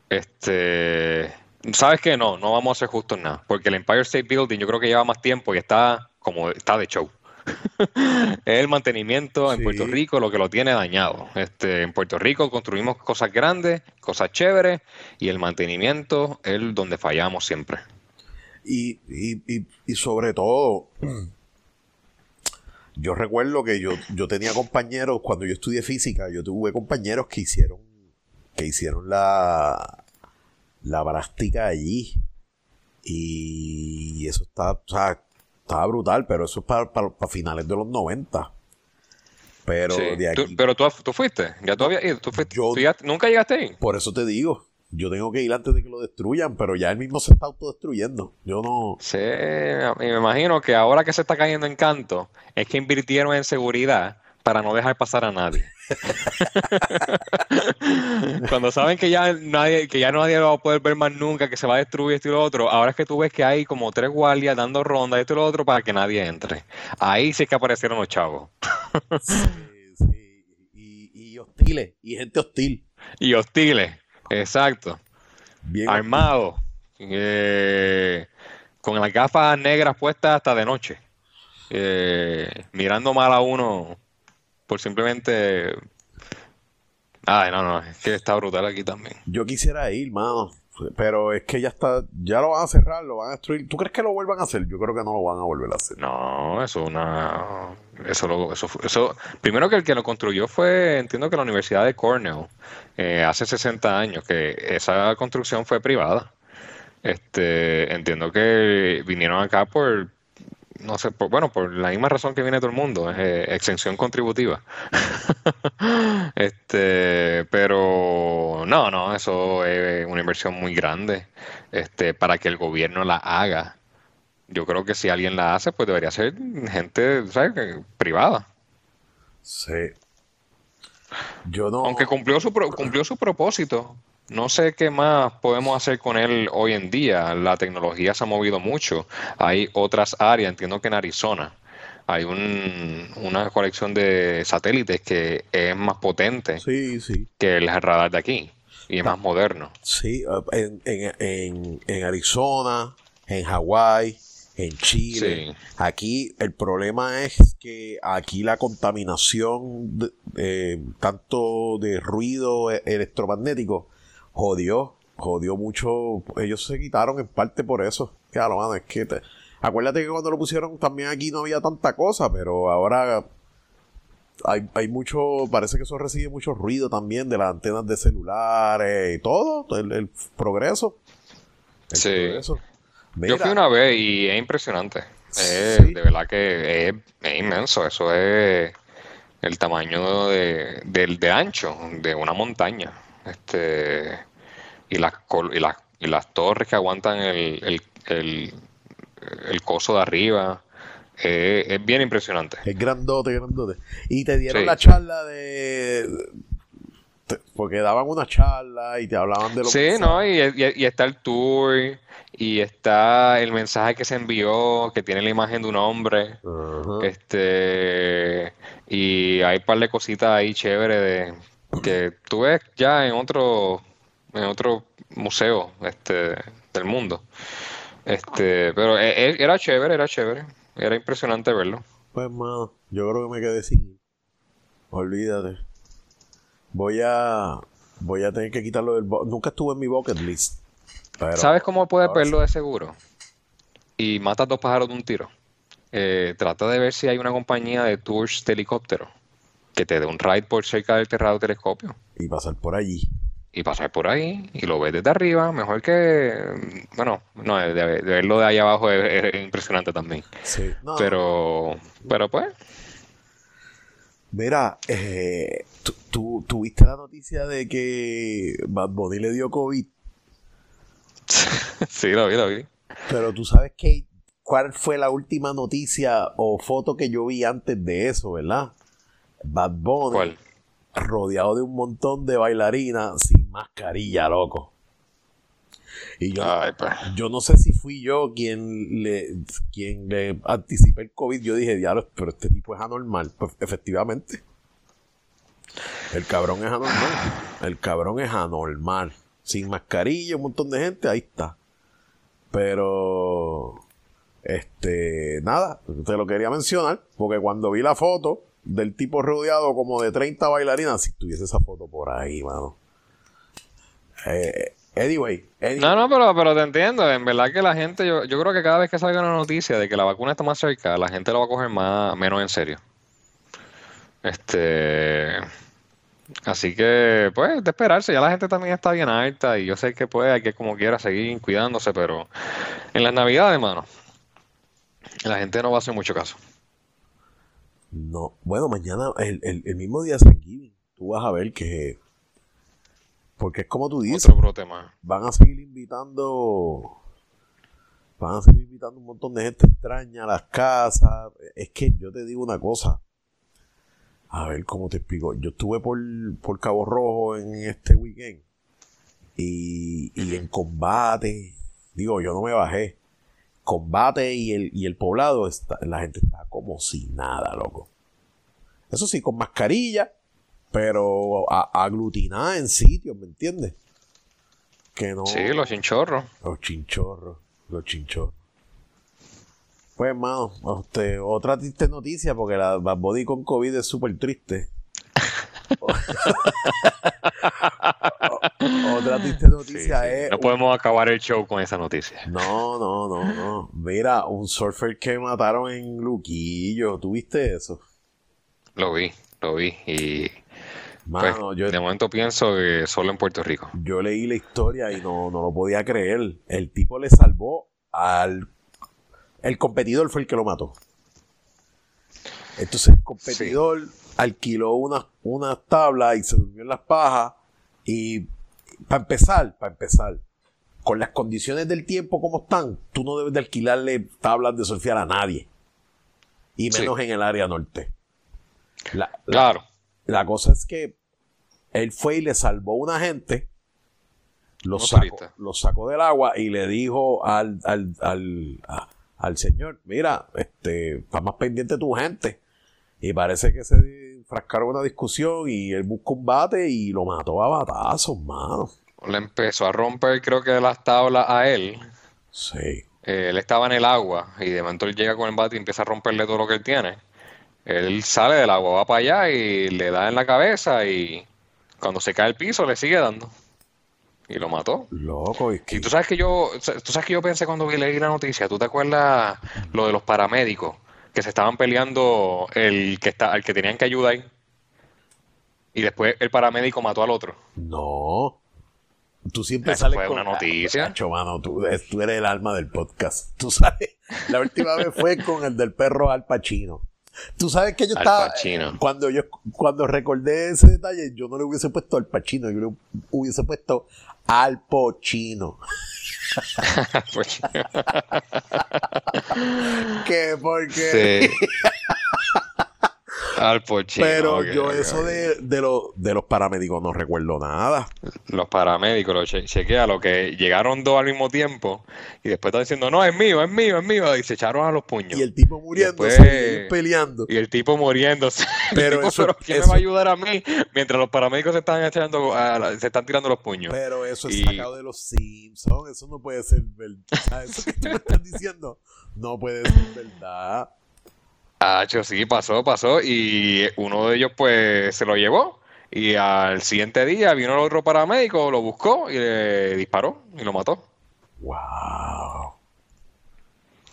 Este, ¿sabes qué? No, no vamos a ser justos nada, porque el Empire State Building yo creo que lleva más tiempo y está como está de show. Es el mantenimiento en Puerto Rico lo que lo tiene dañado. Este, en Puerto Rico construimos cosas grandes, cosas chéveres, y el mantenimiento es donde fallamos siempre. Y, y, y, sobre todo, yo recuerdo que yo, yo tenía compañeros, cuando yo estudié física, yo tuve compañeros que hicieron, que hicieron la, la práctica allí. Y eso está, o sea, estaba brutal, pero eso es para, para, finales de los 90. Pero de aquí. pero tú, tú, fuiste, ya tú habías ido, tú fuiste. ¿Nunca llegaste ahí? Por eso te digo, yo tengo que ir antes de que lo destruyan, pero ya él mismo se está autodestruyendo. Yo no. Sí, me imagino que ahora que se está cayendo en canto, es que invirtieron en seguridad para no dejar pasar a nadie. Cuando saben que ya nadie, que ya nadie lo va a poder ver más nunca, que se va a destruir esto y lo otro, ahora es que tú ves que hay como tres guardias dando rondas, esto y lo otro, para que nadie entre. Ahí sí que aparecieron los chavos. sí, sí. Y, hostiles, y gente hostil. Y hostiles, exacto. Bien Armados. Eh, con las gafas negras puestas hasta de noche. Eh, mirando mal a uno por simplemente. Ay, no, no, es que está brutal aquí también. Yo quisiera ir, mano. Pero es que ya está, ya lo van a cerrar, lo van a destruir. ¿Tú crees que lo vuelvan a hacer? Yo creo que no lo van a volver a hacer. No, eso una, eso, lo, eso, eso, primero que el que lo construyó fue, entiendo que la Universidad de Cornell, eh, hace 60 años, que esa construcción fue privada. Este, entiendo que vinieron acá por no sé, bueno, por la misma razón que viene todo el mundo, es eh, exención contributiva. este, pero no, no, eso es una inversión muy grande este, para que el gobierno la haga. yo creo que si alguien la hace, pues debería ser gente, ¿sabes? Privada. Sí. Yo no. Aunque cumplió su, cumplió su propósito. No sé qué más podemos hacer con él hoy en día. La tecnología se ha movido mucho. Hay otras áreas, entiendo que en Arizona hay un, una colección de satélites que es más potente sí, sí. que el radar de aquí y es más moderno. Sí, en, en, en, Arizona, en Hawái, en Chile. Aquí el problema es que aquí la contaminación tanto de ruido e, electromagnético jodió, jodió mucho. Ellos se quitaron en parte por eso. Claro, es que acuérdate que cuando lo pusieron también aquí no había tanta cosa, pero ahora hay, hay mucho, parece que eso recibe mucho ruido también de las antenas de celulares y todo, el, progreso. sí. Yo fui una vez y es impresionante. De verdad que es, inmenso. Eso es el tamaño de, de ancho de una montaña. Este, y, las, y, las, y las torres que aguantan el, el, el, coso de arriba. es bien impresionante. Es grandote, grandote. Y te dieron la charla de, porque daban una charla y te hablaban de lo sí, no, y, y, está el tour y está el mensaje que se envió que tiene la imagen de un hombre este y hay un par de cositas ahí chévere de que tú ves ya en otro en otro museo este del mundo. Este pero e, e, era chévere era chévere. Era impresionante verlo. Pues mano yo creo que me quedé sin olvídate. Voy a voy a tener que quitarlo del nunca estuve en mi bucket list ¿Sabes cómo puedes verlo de seguro? Y matas dos pájaros de un tiro. Eh, trata de ver si hay una compañía de tours de helicóptero que te dé un ride por cerca del terrado telescopio. Y pasar por allí. Y pasar por ahí y lo ves desde arriba, mejor que. Bueno, no, de, verlo de ahí abajo es, impresionante también. Sí. pero, pero pues. Mira, eh, ¿tú, tuviste la noticia de que Bad Bunny le dio COVID? sí, lo vi, lo vi. Pero tú sabes que cuál fue la última noticia o foto que yo vi antes de eso, ¿verdad? Bad Bunny ¿Cuál? rodeado de un montón de bailarinas sin mascarilla, loco. Y yo, yo no sé si fui yo quien le, quien le anticipé el COVID. Yo dije, diablo, pero este tipo es anormal. Pues efectivamente. El cabrón es anormal. El cabrón es anormal sin mascarilla, un montón de gente, ahí está. Pero, este, nada, te lo quería mencionar, porque cuando vi la foto del tipo rodeado como de 30 bailarinas, si tuviese esa foto por ahí, mano. Eh, anyway, No, no, pero, pero te entiendo. En verdad que la gente, yo, yo creo que cada vez que salga una noticia de que la vacuna está más cerca, la gente lo va a coger más, menos en serio. Este. Así que, pues, de esperarse, ya la gente también está bien alta y yo sé que pues hay que como quiera seguir cuidándose, pero en las navidades, hermano, la gente no va a hacer mucho caso. No, bueno, mañana, el, el, mismo día de San Giving, tú vas a ver que, porque es como tú dices, Otro brote más. van a seguir invitando, van a seguir invitando un montón de gente extraña a las casas. Es que yo te digo una cosa, a ver cómo te explico. Yo estuve por, por Cabo Rojo en este weekend y, y en combate, digo, yo no me bajé. Combate y el, y el poblado, está, la gente está como si nada, loco. Eso sí, con mascarilla, pero aglutinada en sitios, ¿me entiendes? Que no. Sí, los chinchorros. Los chinchorros, los chinchorros. Pues, hermano, este, otra triste noticia, porque la Bad Body con COVID es súper triste. otra triste noticia es. No podemos acabar el show con esa noticia. No, no, no, no. Mira, un surfer que mataron en Luquillo. ¿Tuviste eso? Lo vi, lo vi. Y. Pues, yo, de momento pienso que solo en Puerto Rico. Yo leí la historia y no, no lo podía creer. El tipo le salvó al el competidor fue el que lo mató. Entonces el competidor alquiló una, una tabla y se durmió en las pajas. Y para empezar, para empezar, con las condiciones del tiempo como están, tú no debes de alquilarle tablas de surfear a nadie. Y menos en el área norte. claro. La cosa es que él fue y le salvó a una gente, lo sacó, lo sacó, del agua y le dijo al, al, al, al señor, mira, este, está más pendiente tu gente. Y parece que se enfrascaron una discusión y él buscó un bate y lo mató a batazos, mano. Le empezó a romper, creo que las tablas a él. Sí. Eh, él estaba en el agua y de momento él llega con el bate y empieza a romperle todo lo que él tiene. Él sale del agua, va para allá y le da en la cabeza y cuando se cae el piso le sigue dando. Y lo mató. Loco, y, tú sabes que yo, tú sabes que yo pensé cuando leí la noticia, ¿tú te acuerdas lo de los paramédicos? Que se estaban peleando el que está, al que tenían que ayudar y después el paramédico mató al otro. No. Tú siempre Esa sales fue una noticia. mano, tú, tú, eres el alma del podcast. Tú sabes, la última vez fue con el del perro Al Pacino. Tú sabes que yo estaba. Cuando yo cuando recordé ese detalle, yo no le hubiese puesto Al Pacino, yo le hubiese puesto Al Pochino. que porque. Al Pero yo eso de, de, de los paramédicos no recuerdo nada. Los paramédicos, lo chequea, lo que llegaron dos al mismo tiempo y después están diciendo, no, es mío, es mío, es mío, y se echaron a los puños. Y el tipo muriéndose, peleando. Y el tipo muriéndose. Pero, ¿quién me va a ayudar a mí mientras los paramédicos se están echando, se están tirando los puños? Pero eso es sacado de los Simpsons, eso no puede ser verdad. Eso que tú me estás diciendo no puede ser verdad. Ah, sí, pasó, pasó. Y uno de ellos, pues, se lo llevó. Y al siguiente día vino el otro paramédico, lo buscó y le disparó y lo mató. Wow.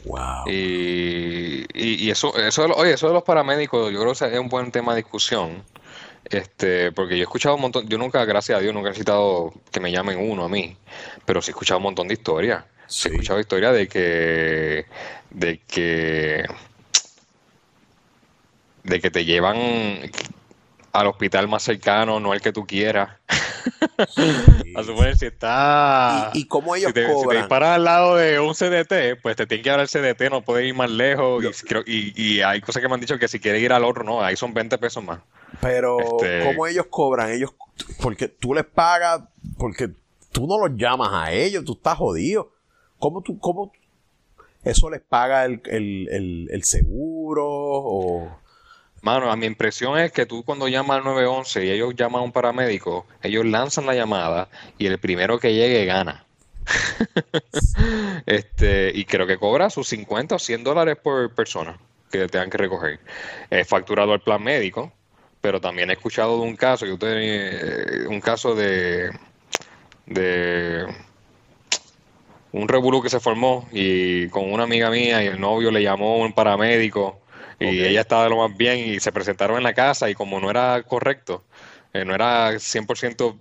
Wow. Y, y, eso, eso, oye, eso de los paramédicos, yo creo que es un buen tema de discusión. Este, porque yo he escuchado un montón, yo nunca, gracias a Dios, nunca he necesitado que me llamen uno a mí, pero sí he escuchado un montón de historias. Sí. He escuchado historias de que, de que de que te llevan al hospital más cercano, no el que tú quieras. a suponer si está. ¿Y, cómo ellos cobran? Si te disparan al lado de un CDT, pues te tienen que dar el CDT, no puedes ir más lejos. Y, y, hay cosas que me han dicho que si quieres ir al otro, no, ahí son 20 pesos más. Pero, este... ¿cómo ellos cobran? Ellos, porque tú les pagas, porque tú no los llamas a ellos, tú estás jodido. ¿Cómo tú, cómo eso les paga el, el, el, el seguro o Mano, a mi impresión es que tú cuando llamas al 911 y ellos llaman a un paramédico, ellos lanzan la llamada y el primero que llegue gana. este, y creo que cobra sus 50 o 100 dólares por persona que tengan que recoger. Es facturado el plan médico, pero también he escuchado de un caso, que usted, eh, un caso de, de un revolú que se formó y con una amiga mía y el novio le llamó un paramédico y ella estaba de lo más bien y se presentaron en la casa y como no era correcto, eh, no era 100%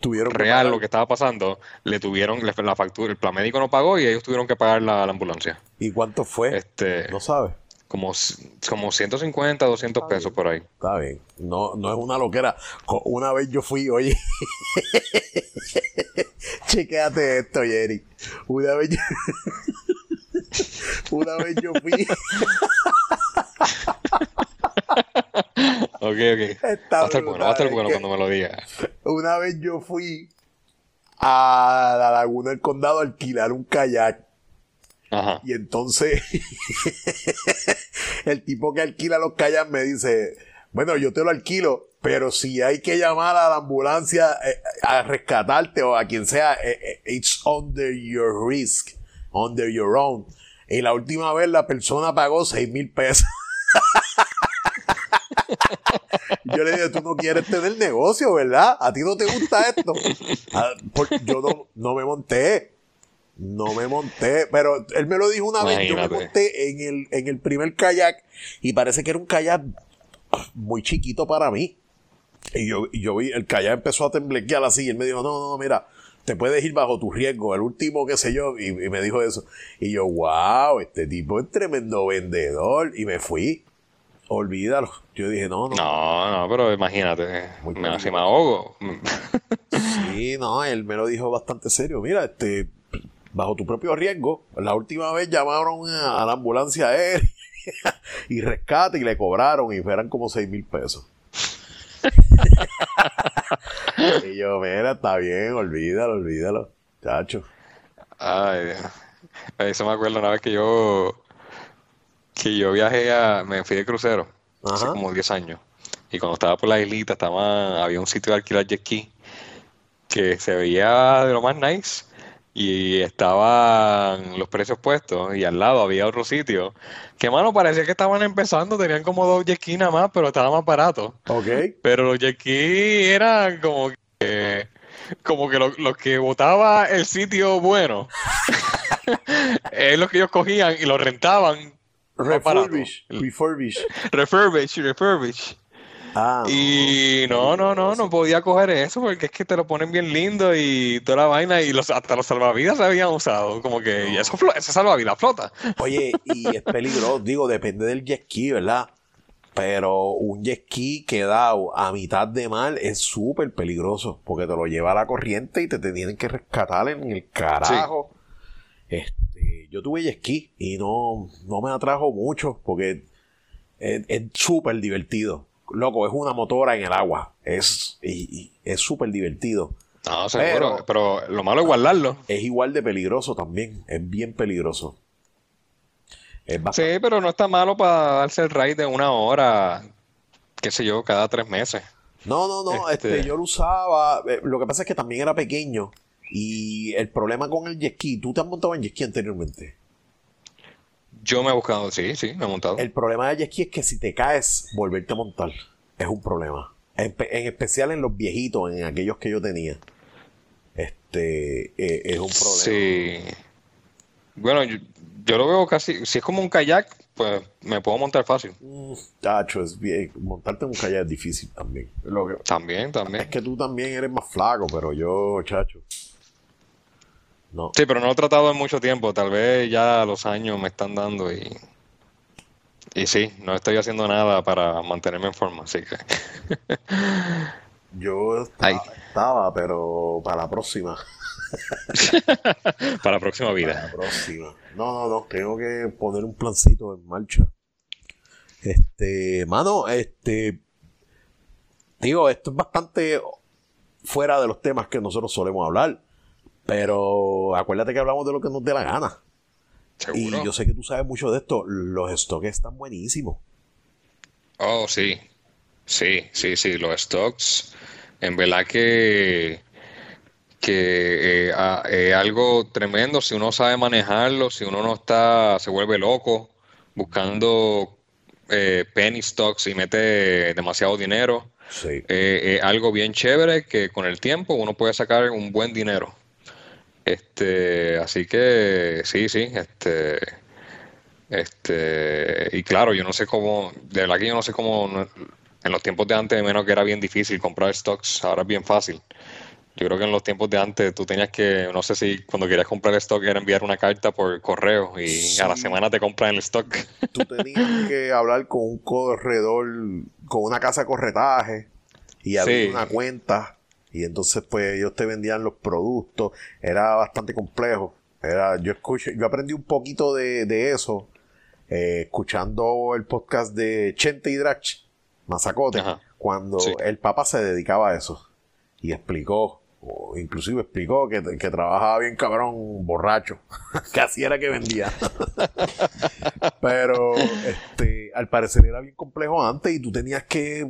tuvieron real lo que estaba pasando, le tuvieron la factura, el plan médico no pagó y ellos tuvieron que pagar la, ambulancia. ¿Y cuánto fue? Este, no sabes. Como, como 150, 200 pesos por ahí. Está bien. No, no es una loquera. Una vez yo fui, oye. Chequéate esto, Jerry. Una vez yo... Una vez yo fui. ok, ok. va a estar bueno, va a estar bueno cuando me lo digas. Una vez yo fui a la laguna del condado a alquilar un kayak. Ajá. Y entonces el tipo que alquila los kayaks me dice, bueno, yo te lo alquilo, pero si hay que llamar a la ambulancia eh, a rescatarte o a quien sea, eh, eh, it's under your risk, under your own. Y la última vez la persona pagó seis mil pesos. Yo le dije, tú no quieres tener negocio, ¿verdad? A ti no te gusta esto. Yo no, me monté. No me monté. Pero él me lo dijo una vez. Yo me monté en el, en el primer kayak y parece que era un kayak muy chiquito para mí. Y yo, y yo vi, el kayak empezó a temblequear así. Y él me dijo, no, no, no, mira, te puedes ir bajo tu riesgo. El último, qué sé yo, y, me dijo eso. Y yo, wow, este tipo es tremendo vendedor. Y me fui. Olvídalo. Yo dije, no, no. No, no, pero imagínate. Muy me, me ahogo. sí, no, él me lo dijo bastante serio. Mira, este, bajo tu propio riesgo. La última vez llamaron a, la ambulancia aérea y rescate y le cobraron y eran como 6 mil pesos. y yo, mira, está bien, olvídalo, olvídalo, chacho. Ay, eso me acuerdo una vez que yo que yo viajé a, me fui de crucero hace como 10 años. Y cuando estaba por la islita, estaba, había un sitio de alquilar jet ski que se veía de lo más nice y estaban los precios puestos y al lado había otro sitio que mano parecía que estaban empezando, tenían como dos jet ski nada más, pero estaba más barato. Ok. Pero los jet ski eran como que como que lo, que votaba el sitio bueno es lo que ellos cogían y lo rentaban. Refurbish, refurbish. Refurbish, refurbish. Ah, y no, no, no, no podía coger eso porque es que te lo ponen bien lindo y toda la vaina y los, hasta los salvavidas se habían usado. Como que eso, ese salvavidas flota. Oye, y es peligroso, digo, depende del jet ski, ¿verdad? Pero un jet ski quedado a mitad de mar es súper peligroso porque te lo lleva a la corriente y te, tienen que rescatar en el carajo. Este, yo tuve jet ski y no, no me atrajo mucho porque es súper divertido loco, es una motora en el agua. Es es súper divertido. No, seguro, pero, lo malo es guardarlo. Es igual de peligroso también, es bien peligroso. sí, pero no está malo para darse el ride de una hora, qué sé yo, cada tres meses. No, no, no, este... este yo lo usaba, eh, lo que pasa es que también era pequeño y el problema con el jet ski, ¿tú te has montado en jet ski anteriormente? Yo me he buscado, sí, sí, me he montado. El problema de jet ski es que si te caes, volverte a montar es un problema. En, especial en los viejitos, en aquellos que yo tenía. Este eh, es un problema. Sí. Bueno, yo, lo veo casi. Si es como un kayak, pues me puedo montar fácil. Mm, chacho, es bien. Montarte en un kayak es difícil también. también, también. Es que tú también eres más flaco, pero yo, chacho. Sí, pero no lo he tratado en mucho tiempo. Tal vez ya los años me están dando y. Y sí, no estoy haciendo nada para mantenerme en forma, así que. Yo estaba, pero para la próxima. para la próxima vida. Para la próxima. No, no, no. Tengo que poner un plancito en marcha. Este, mano, este. Digo, esto es bastante fuera de los temas que nosotros solemos hablar. Pero acuérdate que hablamos de lo que nos dé la gana. Y yo sé que tú sabes mucho de esto. Los stocks están buenísimos. Oh, sí. Sí, sí, sí. Los stocks, en verdad que, que eh, algo tremendo. Si uno sabe manejarlo, si uno no está, se vuelve loco buscando eh, penny stocks y mete demasiado dinero. Sí. Eh, algo bien chévere que con el tiempo uno puede sacar un buen dinero. Este, así que sí, sí, este, este, y claro, yo no sé cómo, de verdad que yo no sé cómo, en los tiempos de antes, menos que era bien difícil comprar stocks, ahora es bien fácil. Yo creo que en los tiempos de antes tú tenías que, no sé si cuando querías comprar el stock era enviar una carta por correo y a la semana te compran el stock. Tú tenías que hablar con un corredor, con una casa de corretaje y abrir una cuenta y entonces pues ellos te vendían los productos, era bastante complejo. Era, yo escuché, yo aprendí un poquito de, eso eh, escuchando el podcast de Chente y Drach, Mazacote, cuando el Papa se dedicaba a eso. Y explicó, o inclusive explicó que, que trabajaba bien cabrón, borracho, que así era que vendía. Pero este, al parecer era bien complejo antes y tú tenías que,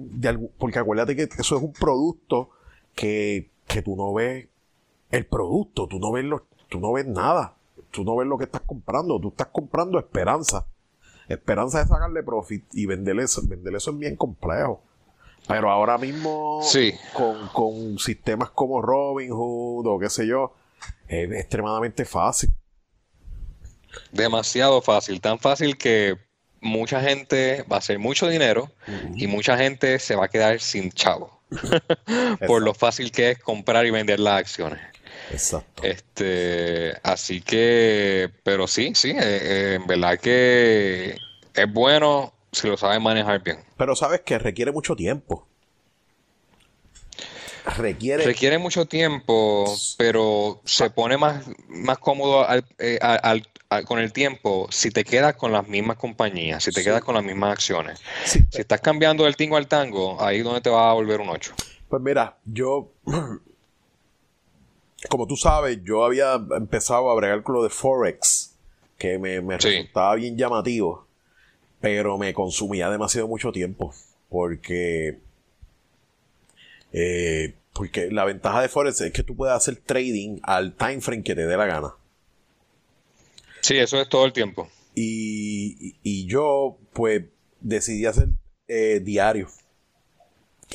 porque acuérdate que eso es un producto que, tú no ves el producto, tú no ves, lo, tú no ves nada, tú no ves lo que estás comprando, tú estás comprando esperanza. Esperanza de sacarle profit y venderle eso, venderle eso es bien complejo. Pero ahora mismo, con, con sistemas como Robinhood o qué sé yo, es extremadamente fácil. Demasiado fácil, tan fácil que mucha gente va a hacer mucho dinero y mucha gente se va a quedar sin chavo. por lo fácil que es comprar y vender las acciones. Exacto. Este, así que, pero sí, sí, eh, eh, en verdad que es bueno si lo sabes manejar bien. Pero sabes que requiere mucho tiempo. Requiere... Requiere mucho tiempo, pero se pone más, más cómodo eh, con el tiempo si te quedas con las mismas compañías, si te quedas con las mismas acciones. Si estás cambiando del tingo al tango, ahí es donde te va a volver un 8. Pues mira, yo, como tú sabes, yo había empezado a bregar con lo de Forex, que me, resultaba bien llamativo, pero me consumía demasiado mucho tiempo, porque eh, porque la ventaja de Forex es que tú puedes hacer trading al time frame que te dé la gana. Sí, eso es todo el tiempo. Y, yo, pues, decidí hacer eh, diario.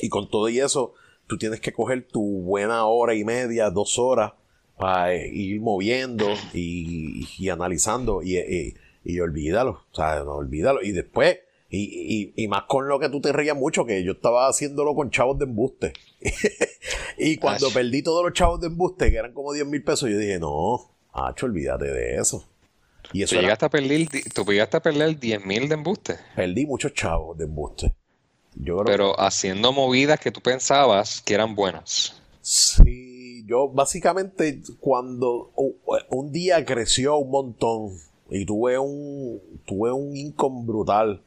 Y con todo y eso, tú tienes que coger tu buena hora y media, dos horas, para ir moviendo y, analizando. Y, y, olvídalo. O sea, no olvídalo. Y después y, más con lo que tú te reías mucho, que yo estaba haciéndolo con chavos de embuste. y cuando perdí todos los chavos de embuste, que eran como 10 mil pesos, yo dije, no, Hacho, olvídate de eso. Y eso ¿Tú, llegaste a perder, ¿Tú llegaste a perder 10 mil de embuste? Perdí muchos chavos de embuste. Pero haciendo movidas que tú pensabas que eran buenas. Sí, yo básicamente cuando un día creció un montón y tuve un, tuve un income brutal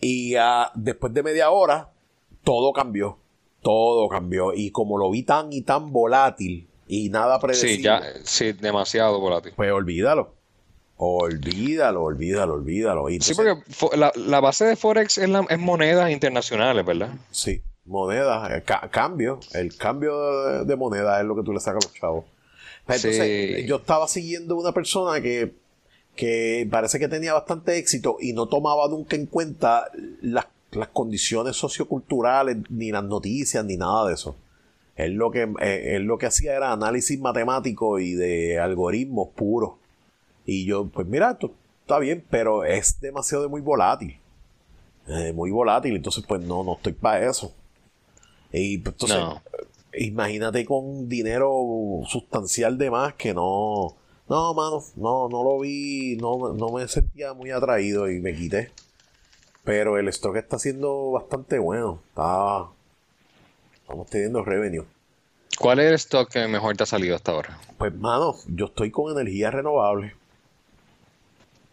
y después de media hora, todo cambió. Todo cambió. Y como lo vi tan y tan volátil y nada predecible. Sí, ya, sí, demasiado volátil. Pues olvídalo. Olvídalo, olvídalo, olvídalo. sí, porque la, base de Forex es, la, es monedas internacionales, ¿verdad? Sí, monedas, eh, cambio. El cambio de, moneda es lo que tú le sacas a los chavos. Pues entonces, yo estaba siguiendo una persona que que parece que tenía bastante éxito y no tomaba nunca en cuenta las, condiciones socioculturales, ni las noticias, ni nada de eso. Él lo, que, eh, lo que hacía era análisis matemático y de algoritmos puros. Y yo, pues mira, esto está bien, pero es demasiado muy volátil. Eh, muy volátil, entonces pues no, no estoy para eso. Y pues, entonces, imagínate con dinero sustancial de más que no no, mano, no, no lo vi, no, no me sentía muy atraído y me quité. Pero el stock está siendo bastante bueno. Está, estamos teniendo revenue. ¿Cuál es el stock que mejor te ha salido hasta ahora? Pues, mano, yo estoy con energía renovable.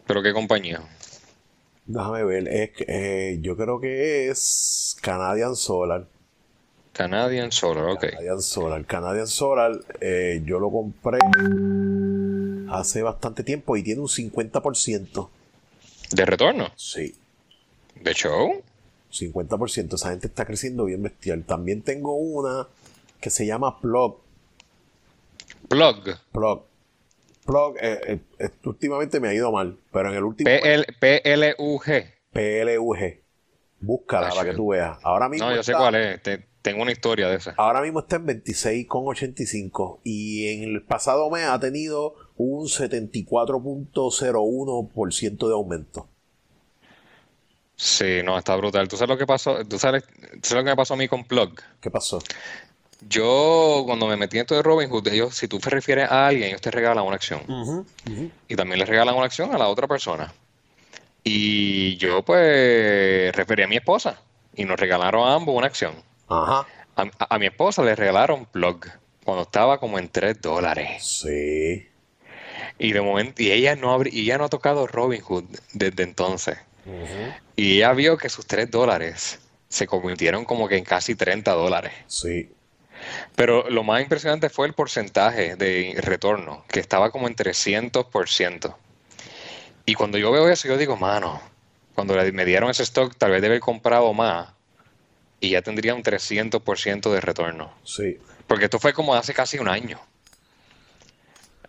¿Pero qué compañía? Déjame ver, es, eh, yo creo que es Canadian Solar. Canadian Solar, ok. Canadian Solar. Canadian Solar, eh, yo lo compré hace bastante tiempo y tiene un 50%. ¿De retorno? Sí. ¿De show? 50%. Esa gente está creciendo bien bestial. También tengo una que se llama Plug. Plug. Plug. Plug, eh, eh, últimamente me ha ido mal, pero en el último... P-L-U-G. P-L-U-G. Búscala para que tú veas. Ahora mismo no, yo sé cuál es. tengo una historia de esa. Ahora mismo está en 26,85 y en el pasado mes ha tenido un 74.01% de aumento. Sí, no, está brutal. ¿Tú sabes lo que pasó? ¿Tú sabes, lo que me pasó a mí con Plug? ¿Qué pasó? Yo, cuando me metí en esto de Robinhood, ellos, si tú te refieres a alguien, ellos te regalan una acción. Y también le regalan una acción a la otra persona. Y yo, pues, referí a mi esposa. Y nos regalaron a ambos una acción. Ajá. A, a mi esposa le regalaron Plug cuando estaba como en 3 dólares. Sí. Y de momento, y ella no, y ella no ha tocado Robinhood desde entonces. Y ella vio que sus 3 dólares se convirtieron como que en casi 30 dólares. Sí. Pero lo más impresionante fue el porcentaje de retorno, que estaba como en 300%. Y cuando yo veo eso, yo digo, mano, cuando me dieron ese stock, tal vez debe haber comprado más y ya tendría un 300% de retorno. Sí. Porque esto fue como hace casi un año.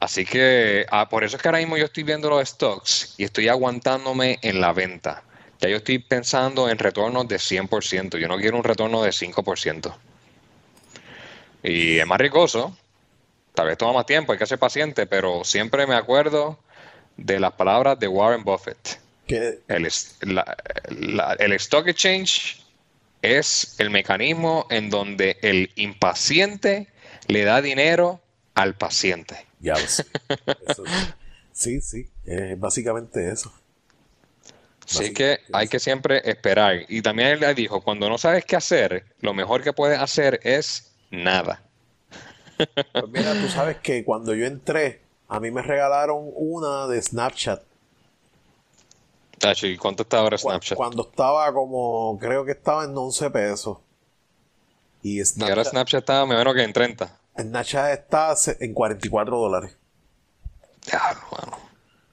Así que ah, por eso es que ahora mismo yo estoy viendo los stocks y estoy aguantándome en la venta. Ya yo estoy pensando en retornos de 100%. Yo no quiero un retorno de 5%. Y es más riesgoso. Tal vez toma más tiempo, hay que ser paciente, pero siempre me acuerdo de las palabras de Warren Buffett. El, el stock exchange es el mecanismo en donde el impaciente le da dinero al paciente. Ya sí, sí, es básicamente eso. Así que hay que siempre esperar. Y también él dijo, cuando no sabes qué hacer, lo mejor que puedes hacer es nada. Pues mira, tú sabes que cuando yo entré, a mí me regalaron una de Snapchat. ¿y cuánto está ahora Snapchat? Cuando estaba como, creo que estaba en 11 pesos. Y, Snapchat, y ahora Snapchat está menos que en 30. El Nacha está en 44 dólares. Claro, bueno.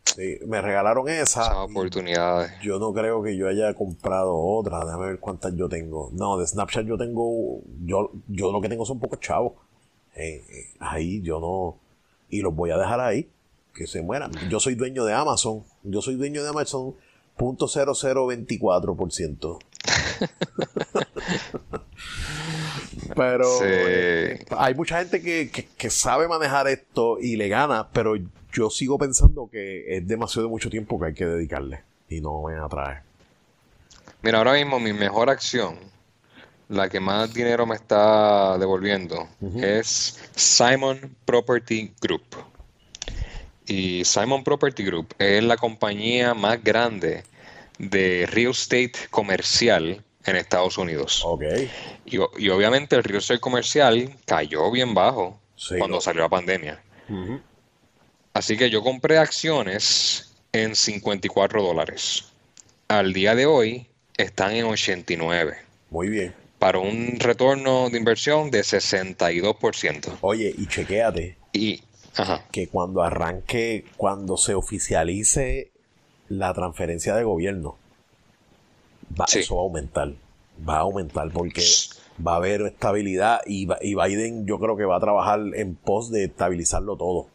Sí, me regalaron esa. Esas oportunidades. Yo no creo que yo haya comprado otra. Déjame ver cuántas yo tengo. No, de Snapchat yo tengo. Yo, yo lo que tengo son pocos chavos. Eh, eh, ahí yo no. Y los voy a dejar ahí. Que se mueran. Yo soy dueño de Amazon. Yo soy dueño de Amazon. 0.0024%. Pero este, hay mucha gente que, que, sabe manejar esto y le gana, pero yo sigo pensando que es demasiado mucho tiempo que hay que dedicarle y no me atrae. Mira, ahora mismo mi mejor acción, la que más dinero me está devolviendo, es Simon Property Group. Y Simon Property Group es la compañía más grande de real estate comercial en Estados Unidos. Ok. Y, obviamente el estate comercial cayó bien bajo cuando salió la pandemia. Así que yo compré acciones en 54 dólares. Al día de hoy están en 89. Muy bien. Para un retorno de inversión de 62%. Oye, y chequéate. Y, Que cuando arranque, cuando se oficialice la transferencia de gobierno, va, eso va a aumentar. Va a aumentar porque va a haber estabilidad y, y Biden yo creo que va a trabajar en pos de estabilizarlo todo.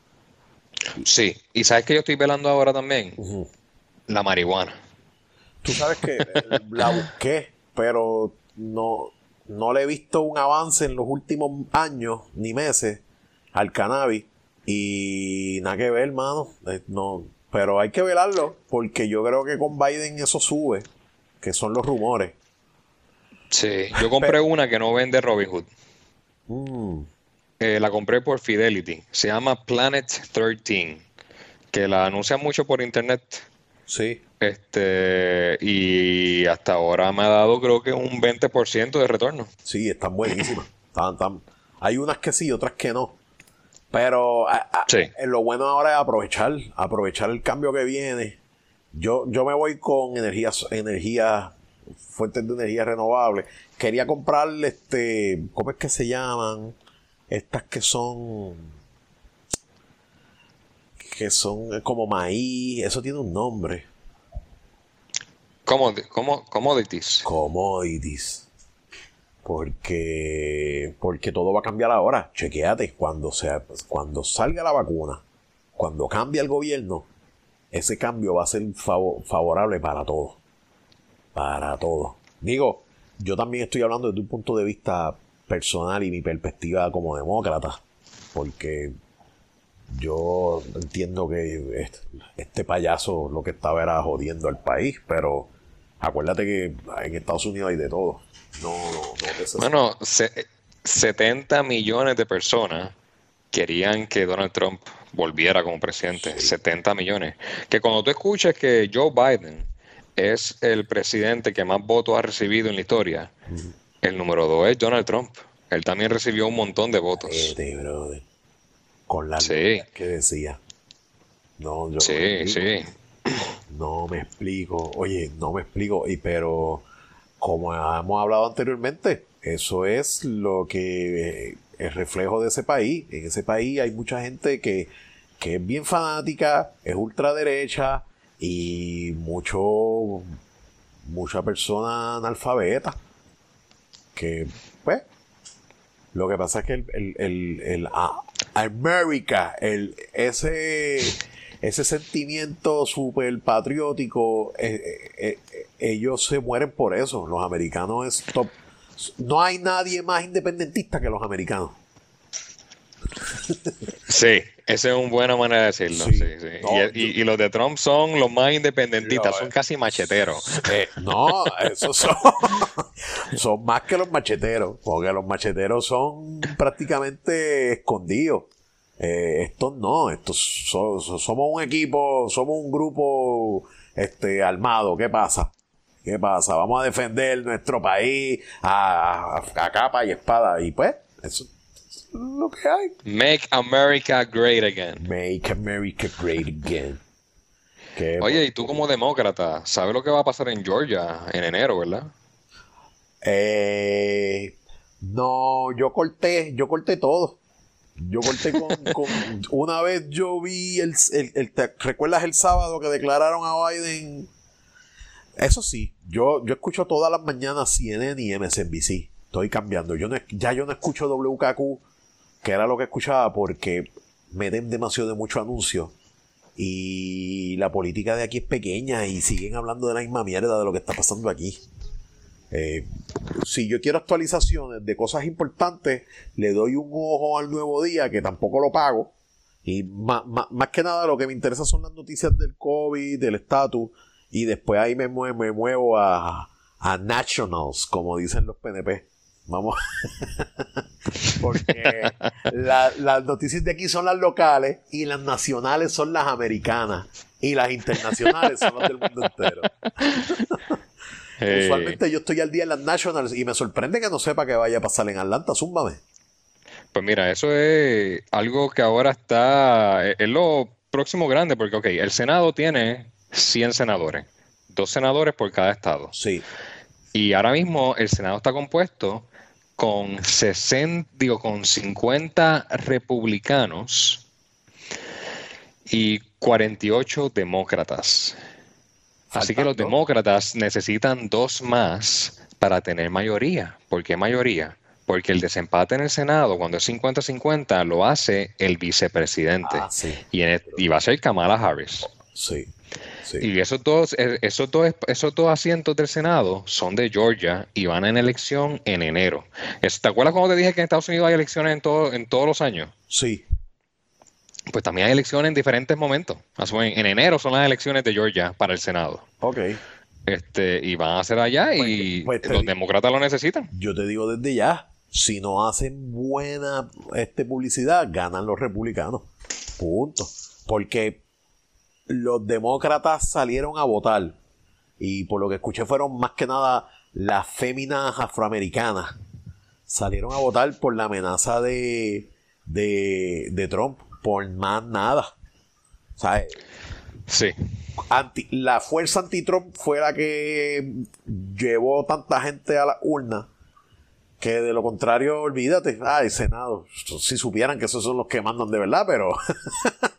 Sí, y sabes que yo estoy velando ahora también la marihuana. Tú sabes que eh, la busqué, pero no, no le he visto un avance en los últimos años ni meses al cannabis y nada que ver, hermano. Eh, no, pero hay que velarlo porque yo creo que con Biden eso sube, que son los rumores. Sí, yo compré una que no vende Robinhood. Mm. Eh, la compré por Fidelity. Se llama Planet 13, que la anuncian mucho por internet. Sí. Este, y hasta ahora me ha dado creo que un 20% de retorno. Sí, están buenísimas. hay unas que sí, otras que no. Pero lo bueno ahora es aprovechar, aprovechar el cambio que viene. Yo, yo me voy con energías, energía, fuentes de energía renovable. Quería comprar este, ¿cómo es que se llaman? estas que son que son como maíz, eso tiene un nombre. commodities. Commodities. Porque, porque todo va a cambiar ahora. Chequéate, cuando, sea, cuando salga la vacuna, cuando cambie el gobierno, ese cambio va a ser favorable para todos. Para todos. Digo, yo también estoy hablando desde un punto de vista personal y mi perspectiva como demócrata, porque yo entiendo que este payaso lo que estaba era jodiendo al país, pero acuérdate que en Estados Unidos hay de todo. No, no, Bueno, 70 millones de personas querían que Donald Trump volviera como presidente. 70 millones. Que cuando tú escuches que Joe Biden es el presidente que más votos ha recibido en la historia, el número dos es Donald Trump. Él también recibió un montón de votos. Con la que decía. No, yo sí, sí. No me explico. Oye, no me explico. Y pero, como hemos hablado anteriormente, eso es lo que es reflejo de ese país. En ese país hay mucha gente que, que es bien fanática, es ultraderecha y mucho mucha persona analfabeta que, pues, lo que pasa es que el, el, el, el America, el, ese, ese sentimiento súper patriótico, eh, eh, eh, ellos se mueren por eso. Los americanos es top. No hay nadie más independentista que los americanos. Sí, esa es una buena manera de decirlo. y, los de Trump son los más independentistas, son casi macheteros. Eh, no, esos son, son más que los macheteros, porque los macheteros son prácticamente escondidos. Eh, estos no, estos somos un equipo, somos un grupo este, armado. ¿Qué pasa? ¿Qué pasa? Vamos a defender nuestro país a, a capa y espada. Y pues, eso lo que hay. Make America Great Again. Make America Great Again. Oye, y tú como demócrata, ¿sabes lo que va a pasar en Georgia en enero, verdad? Eh, no, yo corté, yo corté todo. Yo corté con, una vez yo vi el, el, ¿recuerdas el sábado que declararon a Biden? Eso sí, yo, yo escucho todas las mañanas CNN y MSNBC. Estoy cambiando. Yo ya yo no escucho WKQ, que era lo que escuchaba porque me den demasiado de mucho anuncio. Y la política de aquí es pequeña y siguen hablando de la misma mierda de lo que está pasando aquí. Eh, si yo quiero actualizaciones de cosas importantes, le doy un ojo al nuevo día, que tampoco lo pago. Y más, que nada lo que me interesa son las noticias del COVID, del estatus. Y después ahí me muevo, me muevo a, a Nationals, como dicen los PNP. Vamos. Porque las noticias de aquí son las locales y las nacionales son las americanas. Y las internacionales son las del mundo entero. Eh, Usualmente yo estoy al día en las Nationals y me sorprende que no sepa que vaya a pasar en Atlanta. Zúmbame. Pues mira, eso es algo que ahora está. Es lo próximo grande, porque, ok, el Senado tiene 100 senadores, dos senadores por cada estado. Sí. Y ahora mismo el Senado está compuesto con 60, digo, con 50 republicanos y 48 demócratas. Así que los demócratas necesitan dos más para tener mayoría. ¿Por qué mayoría? Porque el desempate en el Senado, cuando es 50-50, lo hace el vicepresidente. Ah, y, va a ser Kamala Harris. Sí. Y esos dos, eh, esos, dos, esos dos asientos del Senado son de Georgia y van en elección en enero. ¿Te acuerdas cuando te dije que en Estados Unidos hay elecciones en, todo, en todos los años? Sí pues también hay elecciones en diferentes momentos. En, enero son las elecciones de Georgia para el Senado. Ok. Este, y van a ser allá y pues, pues los demócratas lo necesitan. Yo te digo desde ya, si no hacen buena este, publicidad, ganan los republicanos. Punto. Porque los demócratas salieron a votar y por lo que escuché fueron más que nada las féminas afroamericanas. Salieron a votar por la amenaza de, de, de Trump por más nada. ¿Sabes? Sí. Anti, la fuerza anti-Trump fue la que llevó tanta gente a la urna que de lo contrario, olvídate, ay, Senado, si supieran que esos son los que mandan de verdad, pero...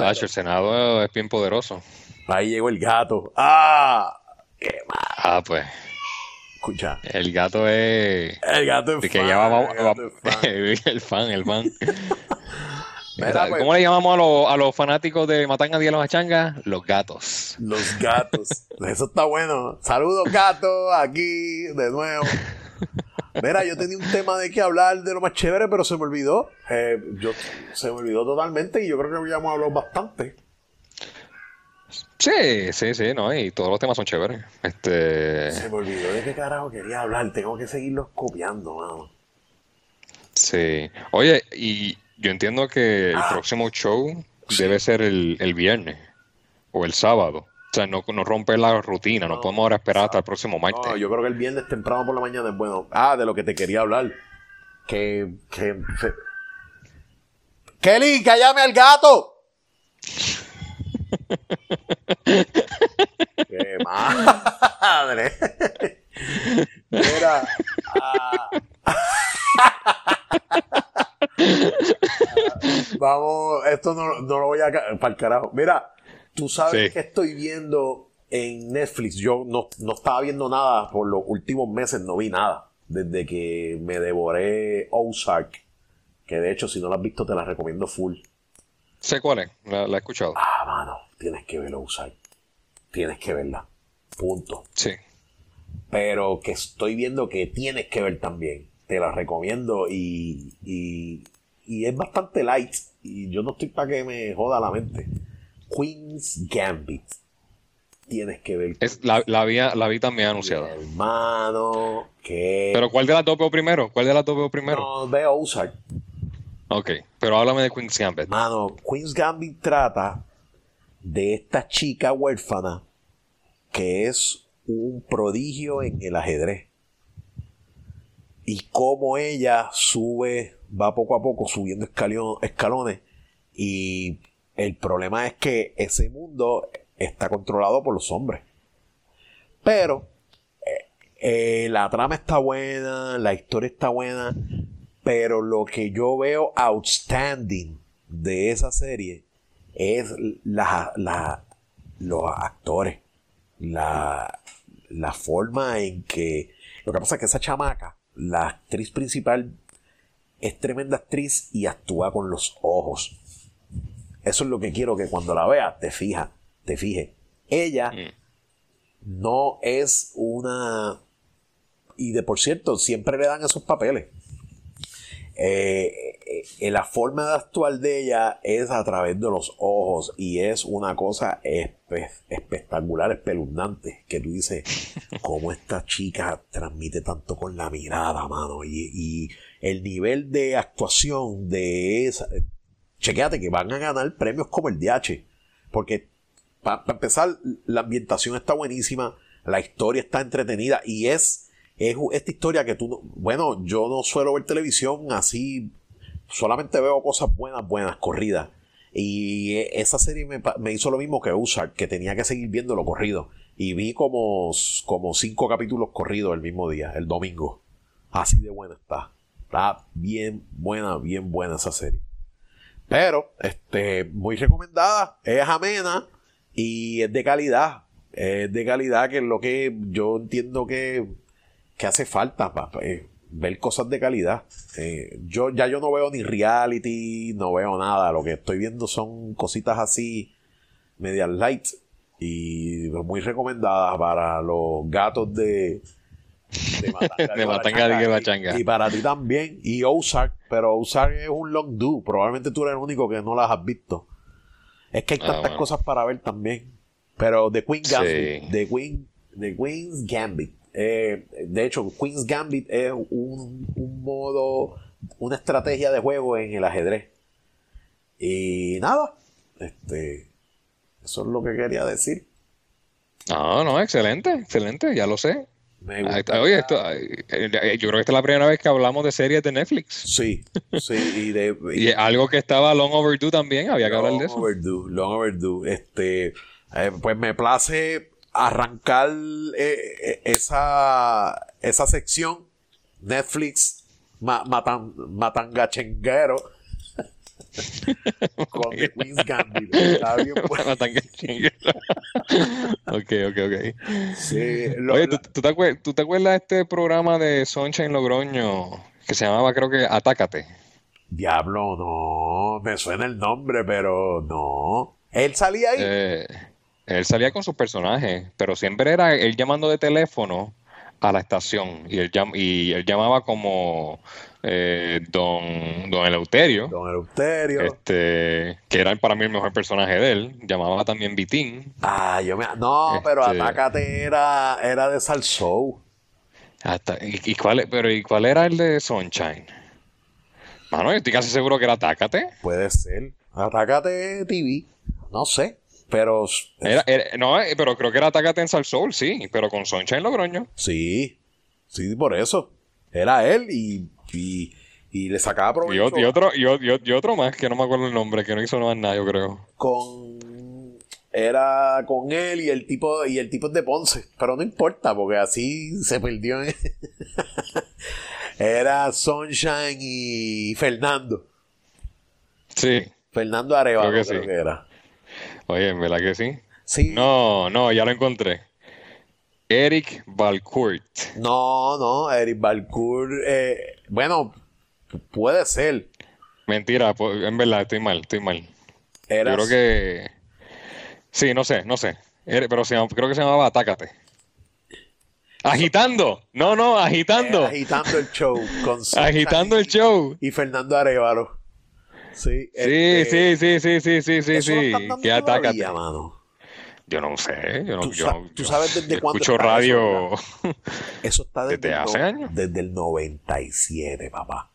el Senado es bien poderoso. Ahí llegó el gato. ¡Ah! ¡Qué mal! Ah, pues. Escucha. El gato es... El gato es fan. el fan, el fan. Pues. ¿Cómo le llamamos a, los fanáticos de Matanga Día los Achangas? Los gatos. Los gatos. Eso está bueno. Saludos, gatos, aquí de nuevo. Mira, yo tenía un tema de que hablar de lo más chévere, pero se me olvidó. Eh, yo, se me olvidó totalmente y yo creo que habíamos hablado bastante. Sí, sí, sí, no, y todos los temas son chéveres. Este... Se me olvidó de qué carajo quería hablar, tengo que seguirlos copiando, mano. Sí. Oye, y yo entiendo que el ah. próximo show debe ser el, viernes o el sábado. O sea, no, no romper la rutina, no, podemos ahora esperar hasta el próximo martes. No, yo creo que el viernes temprano por la mañana es bueno. Ah, de lo que te quería hablar. Que. que, Kelly, cállame al gato. ¡Qué madre! Mira. Ah. Vamos, esto no, lo voy a para el carajo. Mira, tú sabes que estoy viendo en Netflix. Yo no, estaba viendo nada por los últimos meses, no vi nada. Desde que me devoré Ozark. Que de hecho, si no la has visto, te la recomiendo full. Sé cuál es, la, he escuchado. Ah, mano, tienes que ver Ozark. Tienes que verla. Punto. Sí. Pero que estoy viendo que tienes que ver también. Te la recomiendo y, y es bastante light. Y yo no estoy para que me joda la mente. Queen's Gambit. Tienes que ver. Es, la, la, vi, la vi también anunciada. Hermano, que. Pero ¿cuál de las dos veo primero? ¿Cuál de las dos veo primero? No, veo Ozark. Ok, pero háblame de Queen's Gambit. Mano, Queen's Gambit trata de esta chica huérfana que es un prodigio en el ajedrez. Y cómo ella sube va poco a poco subiendo escalones y el problema es que ese mundo está controlado por los hombres. Pero eh, eh, la trama está buena, la historia está buena, pero lo que yo veo outstanding de esa serie es la, los actores, la, la forma en que... Lo que pasa es que esa chamaca, la actriz principal, es tremenda actriz y actúa con los ojos. Eso es lo que quiero que cuando la veas te fija, te fije. Ella mm. no es una... Y de por cierto, siempre le dan esos papeles. Eh, eh, la forma de actuar de ella es a través de los ojos y es una cosa espectacular, espeluznante, que tú dices, cómo esta chica transmite tanto con la mirada, mano, y, el nivel de actuación de esa... Chequéate que van a ganar premios como el DH, porque para empezar, la ambientación está buenísima, la historia está entretenida y es es esta historia que tú no, bueno, yo no suelo ver televisión así, solamente veo cosas buenas, buenas, corridas. Y esa serie me, hizo lo mismo que Ozark, que tenía que seguir viendo lo corrido. Y vi como, como cinco capítulos corridos el mismo día, el domingo. Así de buena está. Está bien buena, bien buena esa serie. Pero, este, muy recomendada, es amena y es de calidad. Es de calidad, que es lo que yo entiendo que que hace falta para eh, ver cosas de calidad. Eh, yo ya yo no veo ni reality, no veo nada. Lo que estoy viendo son cositas así, medias light y muy recomendadas para los gatos de de Matanga, y, para ti también. Y Ozark, pero Ozark es un long do. Probablemente tú eres el único que no las has visto. Es que hay ah, tantas cosas para ver también. Pero The Queen Gambit, The Queen, The Queen's Gambit eh, de hecho, Queen's Gambit es un, modo, una estrategia de juego en el ajedrez. Y nada, este, eso es lo que quería decir. No, no, excelente, excelente, ya lo sé. Oye, esto, eh, yo creo que esta es la primera vez que hablamos de series de Netflix. Sí, sí. Y, de, y, algo que estaba long overdue también, había que hablar de eso. Long overdue, long overdue. Este, eh, pues me place arrancar eh, eh, esa, esa sección Netflix matan, matangachenguero con The Queen's Gambit. ok, ok, ok. Sí, Oye, ¿tú, te acuerdas, de este programa de Sunshine Logroño que se llamaba, creo que Atácate? Diablo, no. Me suena el nombre, pero no. ¿Él salía ahí? Eh, él salía con sus personajes, pero siempre era él llamando de teléfono a la estación y él, y él llamaba como eh, don, don Eleuterio. Don Eleuterio. Este, que era para mí el mejor personaje de él. Llamaba también Vitín. Ah, yo me... No, pero este Atácate era, era de. Hasta, ¿y, cuál, pero, ¿Y cuál era el de Sunshine? Mano, yo estoy casi seguro que era Atácate. Puede ser. Atácate TV. No sé. Pero. no, eh, pero creo que era Atácate en Soul, sí, pero con Sunshine Logroño. Sí, sí, por eso. Era él y, y, le sacaba provecho. Y, otro, y, otro más, que no me acuerdo el nombre, que no hizo nada, yo creo. Con. Era con él y el tipo y el tipo de Ponce, pero no importa porque así se perdió. era Sunshine y Fernando. Sí. Fernando Arevalo creo que era. Oye, ¿verdad que sí? Sí. No, no, ya lo encontré. Eric Valcourt. No, no, Eric Valcourt. Eh, bueno, puede ser. Mentira, en verdad, estoy mal, estoy mal. Yo creo que. Sí, no sé, no sé. Pero creo que se llamaba Atácate. Agitando. No, no, agitando. agitando el show. agitando el show. Y Fernando Arevalo. Este, sí, sí, sí, sí, sí, sí, sí, sí, ¿Qué ataca? Yo no sé, yo no, ¿Tú, sabes, ¿tú sabes desde yo cuándo escucho radio. Eso, está desde, hace años. Desde el 97, papá.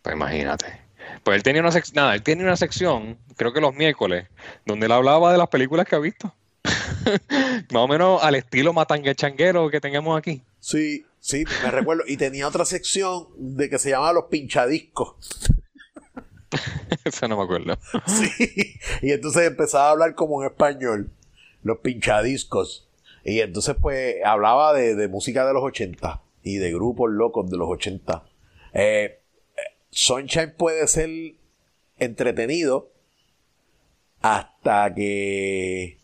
Pues imagínate. Pues él tenía una sección, nada, él una sección, creo que los miércoles, donde él hablaba de las películas que ha visto. Más o menos al estilo matangue changuero que tengamos aquí. Sí, sí, me recuerdo. Y tenía otra sección de que se llamaba Los Pinchadiscos. Eso no me acuerdo. Sí. Y entonces empezaba a hablar como en español. Los pinchadiscos. Y entonces, pues, hablaba de, música de los 80 y de grupos locos de los 80. Eh, Sunshine puede ser entretenido hasta que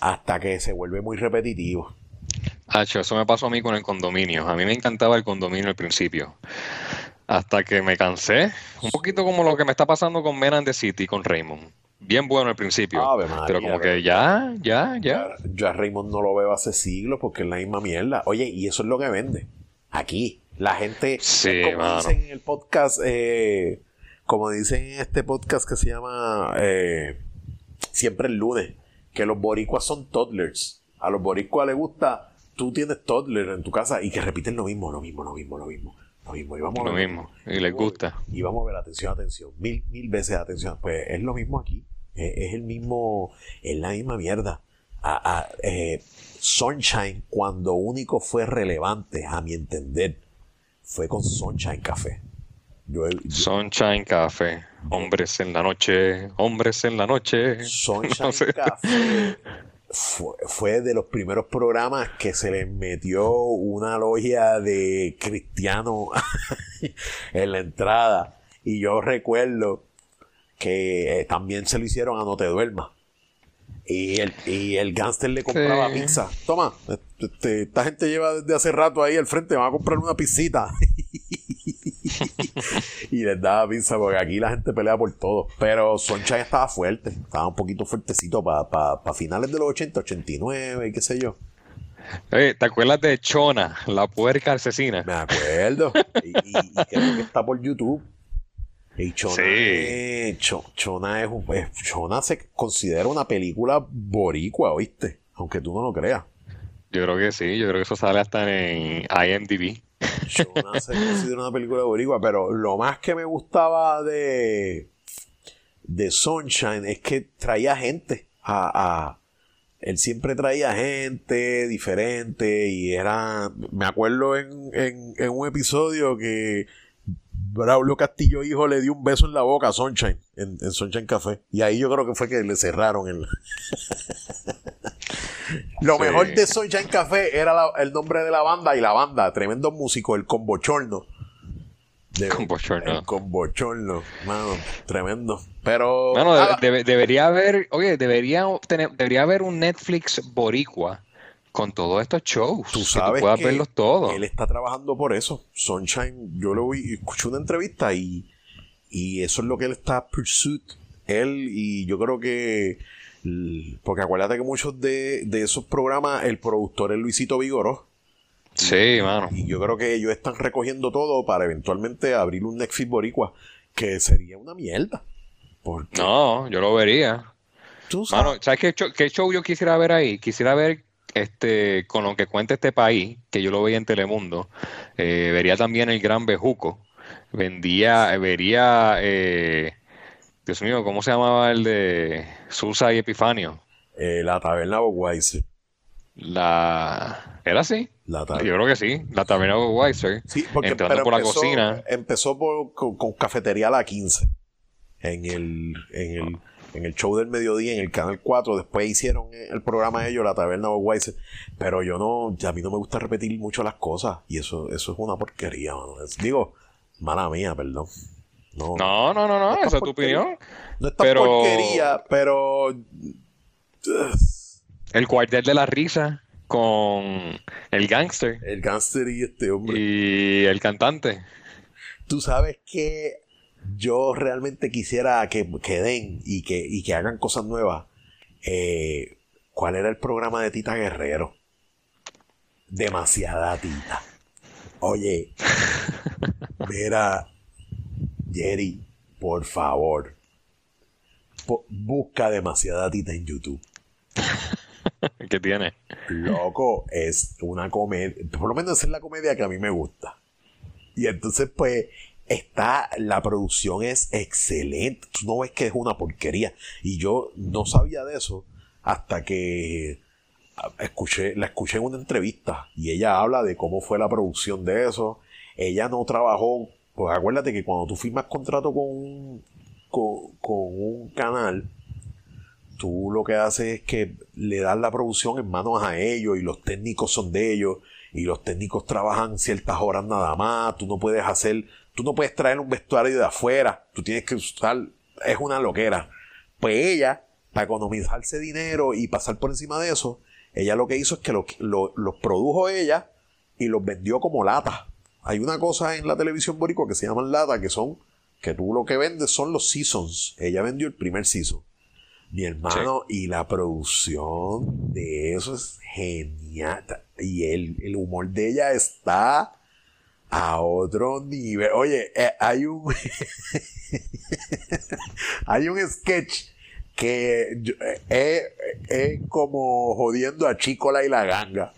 hasta que se vuelve muy repetitivo. Hacho, eso me pasó a mí con el condominio. A mí me encantaba el condominio al principio. Hasta que me cansé. Un poquito como lo que me está pasando con Men and the City, con Raymond. Bien bueno al principio. pero como que ya, ya, ya. Yo a Raymond no lo veo hace siglos porque es la misma mierda. Oye, y eso es lo que vende. Aquí. La gente, sí, como dicen en el podcast, eh, como dicen en este podcast que se llama eh, Siempre el lunes, que los boricuas son toddlers. A los boricuas les gusta, tú tienes toddlers en tu casa y que repiten lo mismo, lo mismo, lo mismo, lo mismo. Lo mismo, y vamos lo mismo, y les gusta. Y vamos a ver, atención, atención, mil, mil veces atención. Pues es lo mismo aquí. Es, el mismo, es la misma mierda. A, eh, Sunshine, cuando único fue relevante, a mi entender, fue con Sunshine Café. Sunshine Café. Hombres en la noche, hombres en la noche. Sunshine Café fue, de los primeros programas que se les metió una logia de cristiano en la entrada. Y yo recuerdo que eh, también se lo hicieron a No Te Duermas. Y el, y el gángster le compraba pizza. Toma, este, esta gente lleva desde hace rato ahí al frente, va a comprar una pizzita. y les daba pizza porque aquí la gente pelea por todo. Pero Sunshine estaba fuerte, estaba un poquito fuertecito para finales de los 80, 89 y qué sé yo. ¿te acuerdas de Chona, la puerca asesina? Me acuerdo. y, creo que está por YouTube. Y Chona, es, Chona, es un, Chona se considera una película boricua, ¿oíste? Aunque tú no lo creas. Yo creo que sí, yo creo que eso sale hasta en IMDb. Chona se una película boricua, pero lo más que me gustaba de, de Sunshine es que traía gente a, él siempre traía gente diferente y era me acuerdo en, en un episodio que Braulio Castillo hijo le dio un beso en la boca a Sunshine, en, Sunshine Café. Y ahí yo creo que fue que le cerraron el... Lo mejor de Sunshine Café era el nombre de la banda y la banda, tremendo músico, el Combochorno. De, combochorno. El combochorno, mano, tremendo. Pero. debería haber, oye, debería, tener, debería haber un Netflix boricua con todos estos shows. Tú sabes que, puedas verlos todos. Él está trabajando por eso. Sunshine, yo lo vi, escuché una entrevista y, y eso es lo que él está pursuit. Él y yo creo que porque acuérdate que muchos de, esos programas el productor es Luisito Vigoró. Sí, mano. Y yo creo que ellos están recogiendo todo para eventualmente abrir un Netflix boricua que sería una mierda. No, yo lo vería. ¿Tú sabes? Mano, ¿sabes qué qué show yo quisiera ver ahí? Quisiera ver este, con lo que cuenta este país, que yo lo veía en Telemundo, eh, vería también el Gran Bejuco, vendía, vería, eh, Dios mío, ¿cómo se llamaba el de Susa y Epifanio? Eh, la taberna Weiser. La... ¿Era así? La Yo creo que sí, la taberna Weiser. Sí, porque entrando por empezó, la cocina. Empezó por, con, con, Cafetería a la 15 en el, en el en el show del mediodía en el canal 4. Después hicieron el programa de ellos, la taberna Wise. Pero yo no, a mí no me gusta repetir mucho las cosas. Y eso, eso es una porquería, digo, mala mía, perdón. No, no, no, no, esa es tu opinión. No es tan porquería, pero. El cuartel de la risa con el gángster. El gángster y este hombre. Y el cantante. Tú sabes que yo realmente quisiera que, que den y que, y que hagan cosas nuevas. Eh, ¿Cuál era el programa de Tita Guerrero? Demasiada Tita. Oye, mira, Jerry, por favor, busca demasiada Tita en YouTube. ¿Qué tiene? Loco, es una comedia, por lo menos es la comedia que a mí me gusta. Y entonces, pues, está, la producción es excelente. Tú no ves que es una porquería. Y yo no sabía de eso hasta que escuché, la escuché en una entrevista y ella habla de cómo fue la producción de eso. Ella no trabajó, pues acuérdate que cuando tú firmas contrato con un, con, un canal, tú lo que haces es que le das la producción en manos a ellos y los técnicos son de ellos y los técnicos trabajan ciertas horas nada más, tú no puedes hacer, tú no puedes traer un vestuario de afuera, tú tienes que usar, es una loquera. Pues ella, para economizarse dinero y pasar por encima de eso, ella lo que hizo es que los produjo ella y los vendió como lata. Hay una cosa en la televisión boricua que se llaman lata, que son, que tú lo que vendes son los seasons. Ella vendió el primer season. Mi hermano, y la producción de eso es genial. Y el, el humor de ella está a otro nivel. Oye, eh, hay un hay un sketch que es, es, como jodiendo a Chicola y la ganga.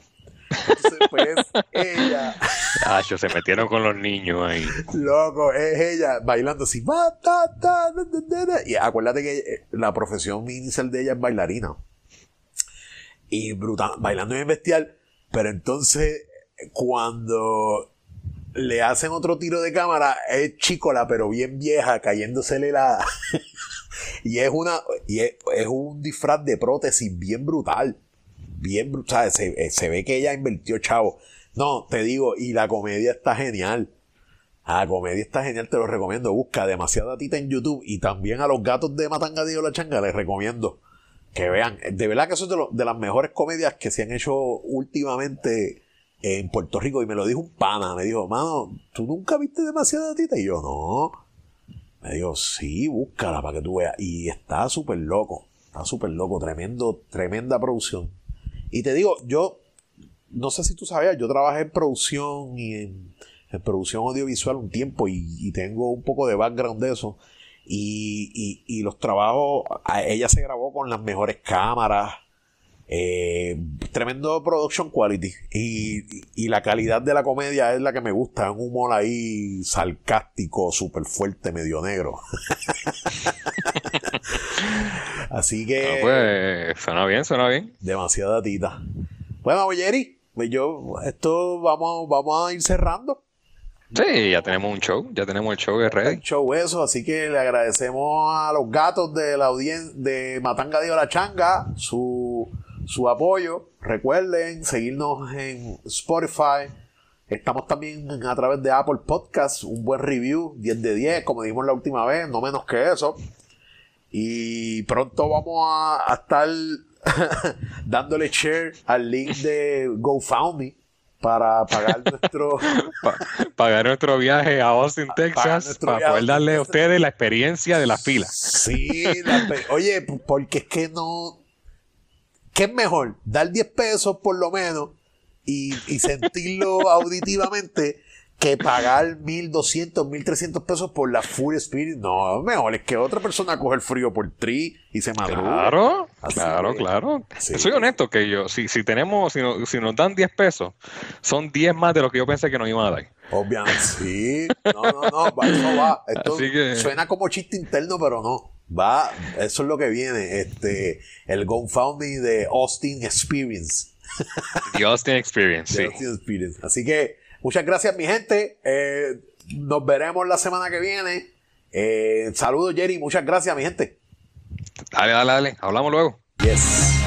Entonces, pues, ella. Ah, se metieron con los niños ahí. Loco, es ella bailando así. Y acuérdate que eh, la profesión inicial de ella es bailarina. Y brutal, bailando bien bestial. Pero entonces, cuando le hacen otro tiro de cámara, es chicola, pero bien vieja, cayéndosele la. y es una. Y es, un disfraz de prótesis bien brutal. Bien brutal. Se, se ve que ella invirtió, chavo. No, te digo, y la comedia está genial. La comedia está genial, te lo recomiendo. Busca demasiada tita en YouTube y también a los gatos de Matangadillo la Changa les recomiendo que vean. De verdad que eso es de, de las mejores comedias que se han hecho últimamente en Puerto Rico y me lo dijo un pana, me dijo, mano, ¿tú nunca viste demasiada tita? Y yo, no. Me dijo, sí, búscala para que tú veas. Y está súper loco, está súper loco, tremendo, tremenda producción. Y te digo, yo, no sé si tú sabías, yo trabajé en producción y en, producción audiovisual un tiempo y, tengo un poco de background de eso. Y, y, los trabajos, ella se grabó con las mejores cámaras, eh, tremendo production quality. Y, la calidad de la comedia es la que me gusta. Un humor ahí sarcástico, súper fuerte, medio negro. Así que. Ah, pues, suena bien, suena bien. Demasiada tita. Bueno, Jerry, pues yo, esto vamos, vamos a ir cerrando. Sí, ya tenemos un show, ya tenemos el show de ready. show eso, así que le agradecemos a los gatos de la audiencia de Matanga de su su apoyo. Recuerden seguirnos en Spotify. Estamos también a través de Apple Podcasts. Un buen review, 10 de 10, como dijimos la última vez, no menos que eso. Y pronto vamos a, estar dándole share al link de GoFundMe para pagar nuestro pagar nuestro viaje a Austin, Texas, para poder darle a ustedes la experiencia de la fila. Sí, oye, porque es que no ¿Qué es mejor? Dar 10 pesos por lo menos y, sentirlo auditivamente que pagar 1200, 1300 pesos por la Full Spirit. No, mejor es que otra persona coge el frío por tri y se madruga. Claro, claro, claro. Soy honesto que yo, si, si tenemos, si, si nos dan 10 pesos, son 10 más de lo que yo pensé que nos iban a dar. Obviamente, sí. No, no, no, eso va. Esto suena como chiste interno, pero no. Va, eso es lo que viene. Este, el GoFundMe de Austin Experience. The Austin Experience, sí. Austin Experience. Así que, muchas gracias, mi gente. Eh, nos veremos la semana que viene. Eh, saludos, Jerry. Muchas gracias, mi gente. Dale, dale, dale. Hablamos luego. Yes.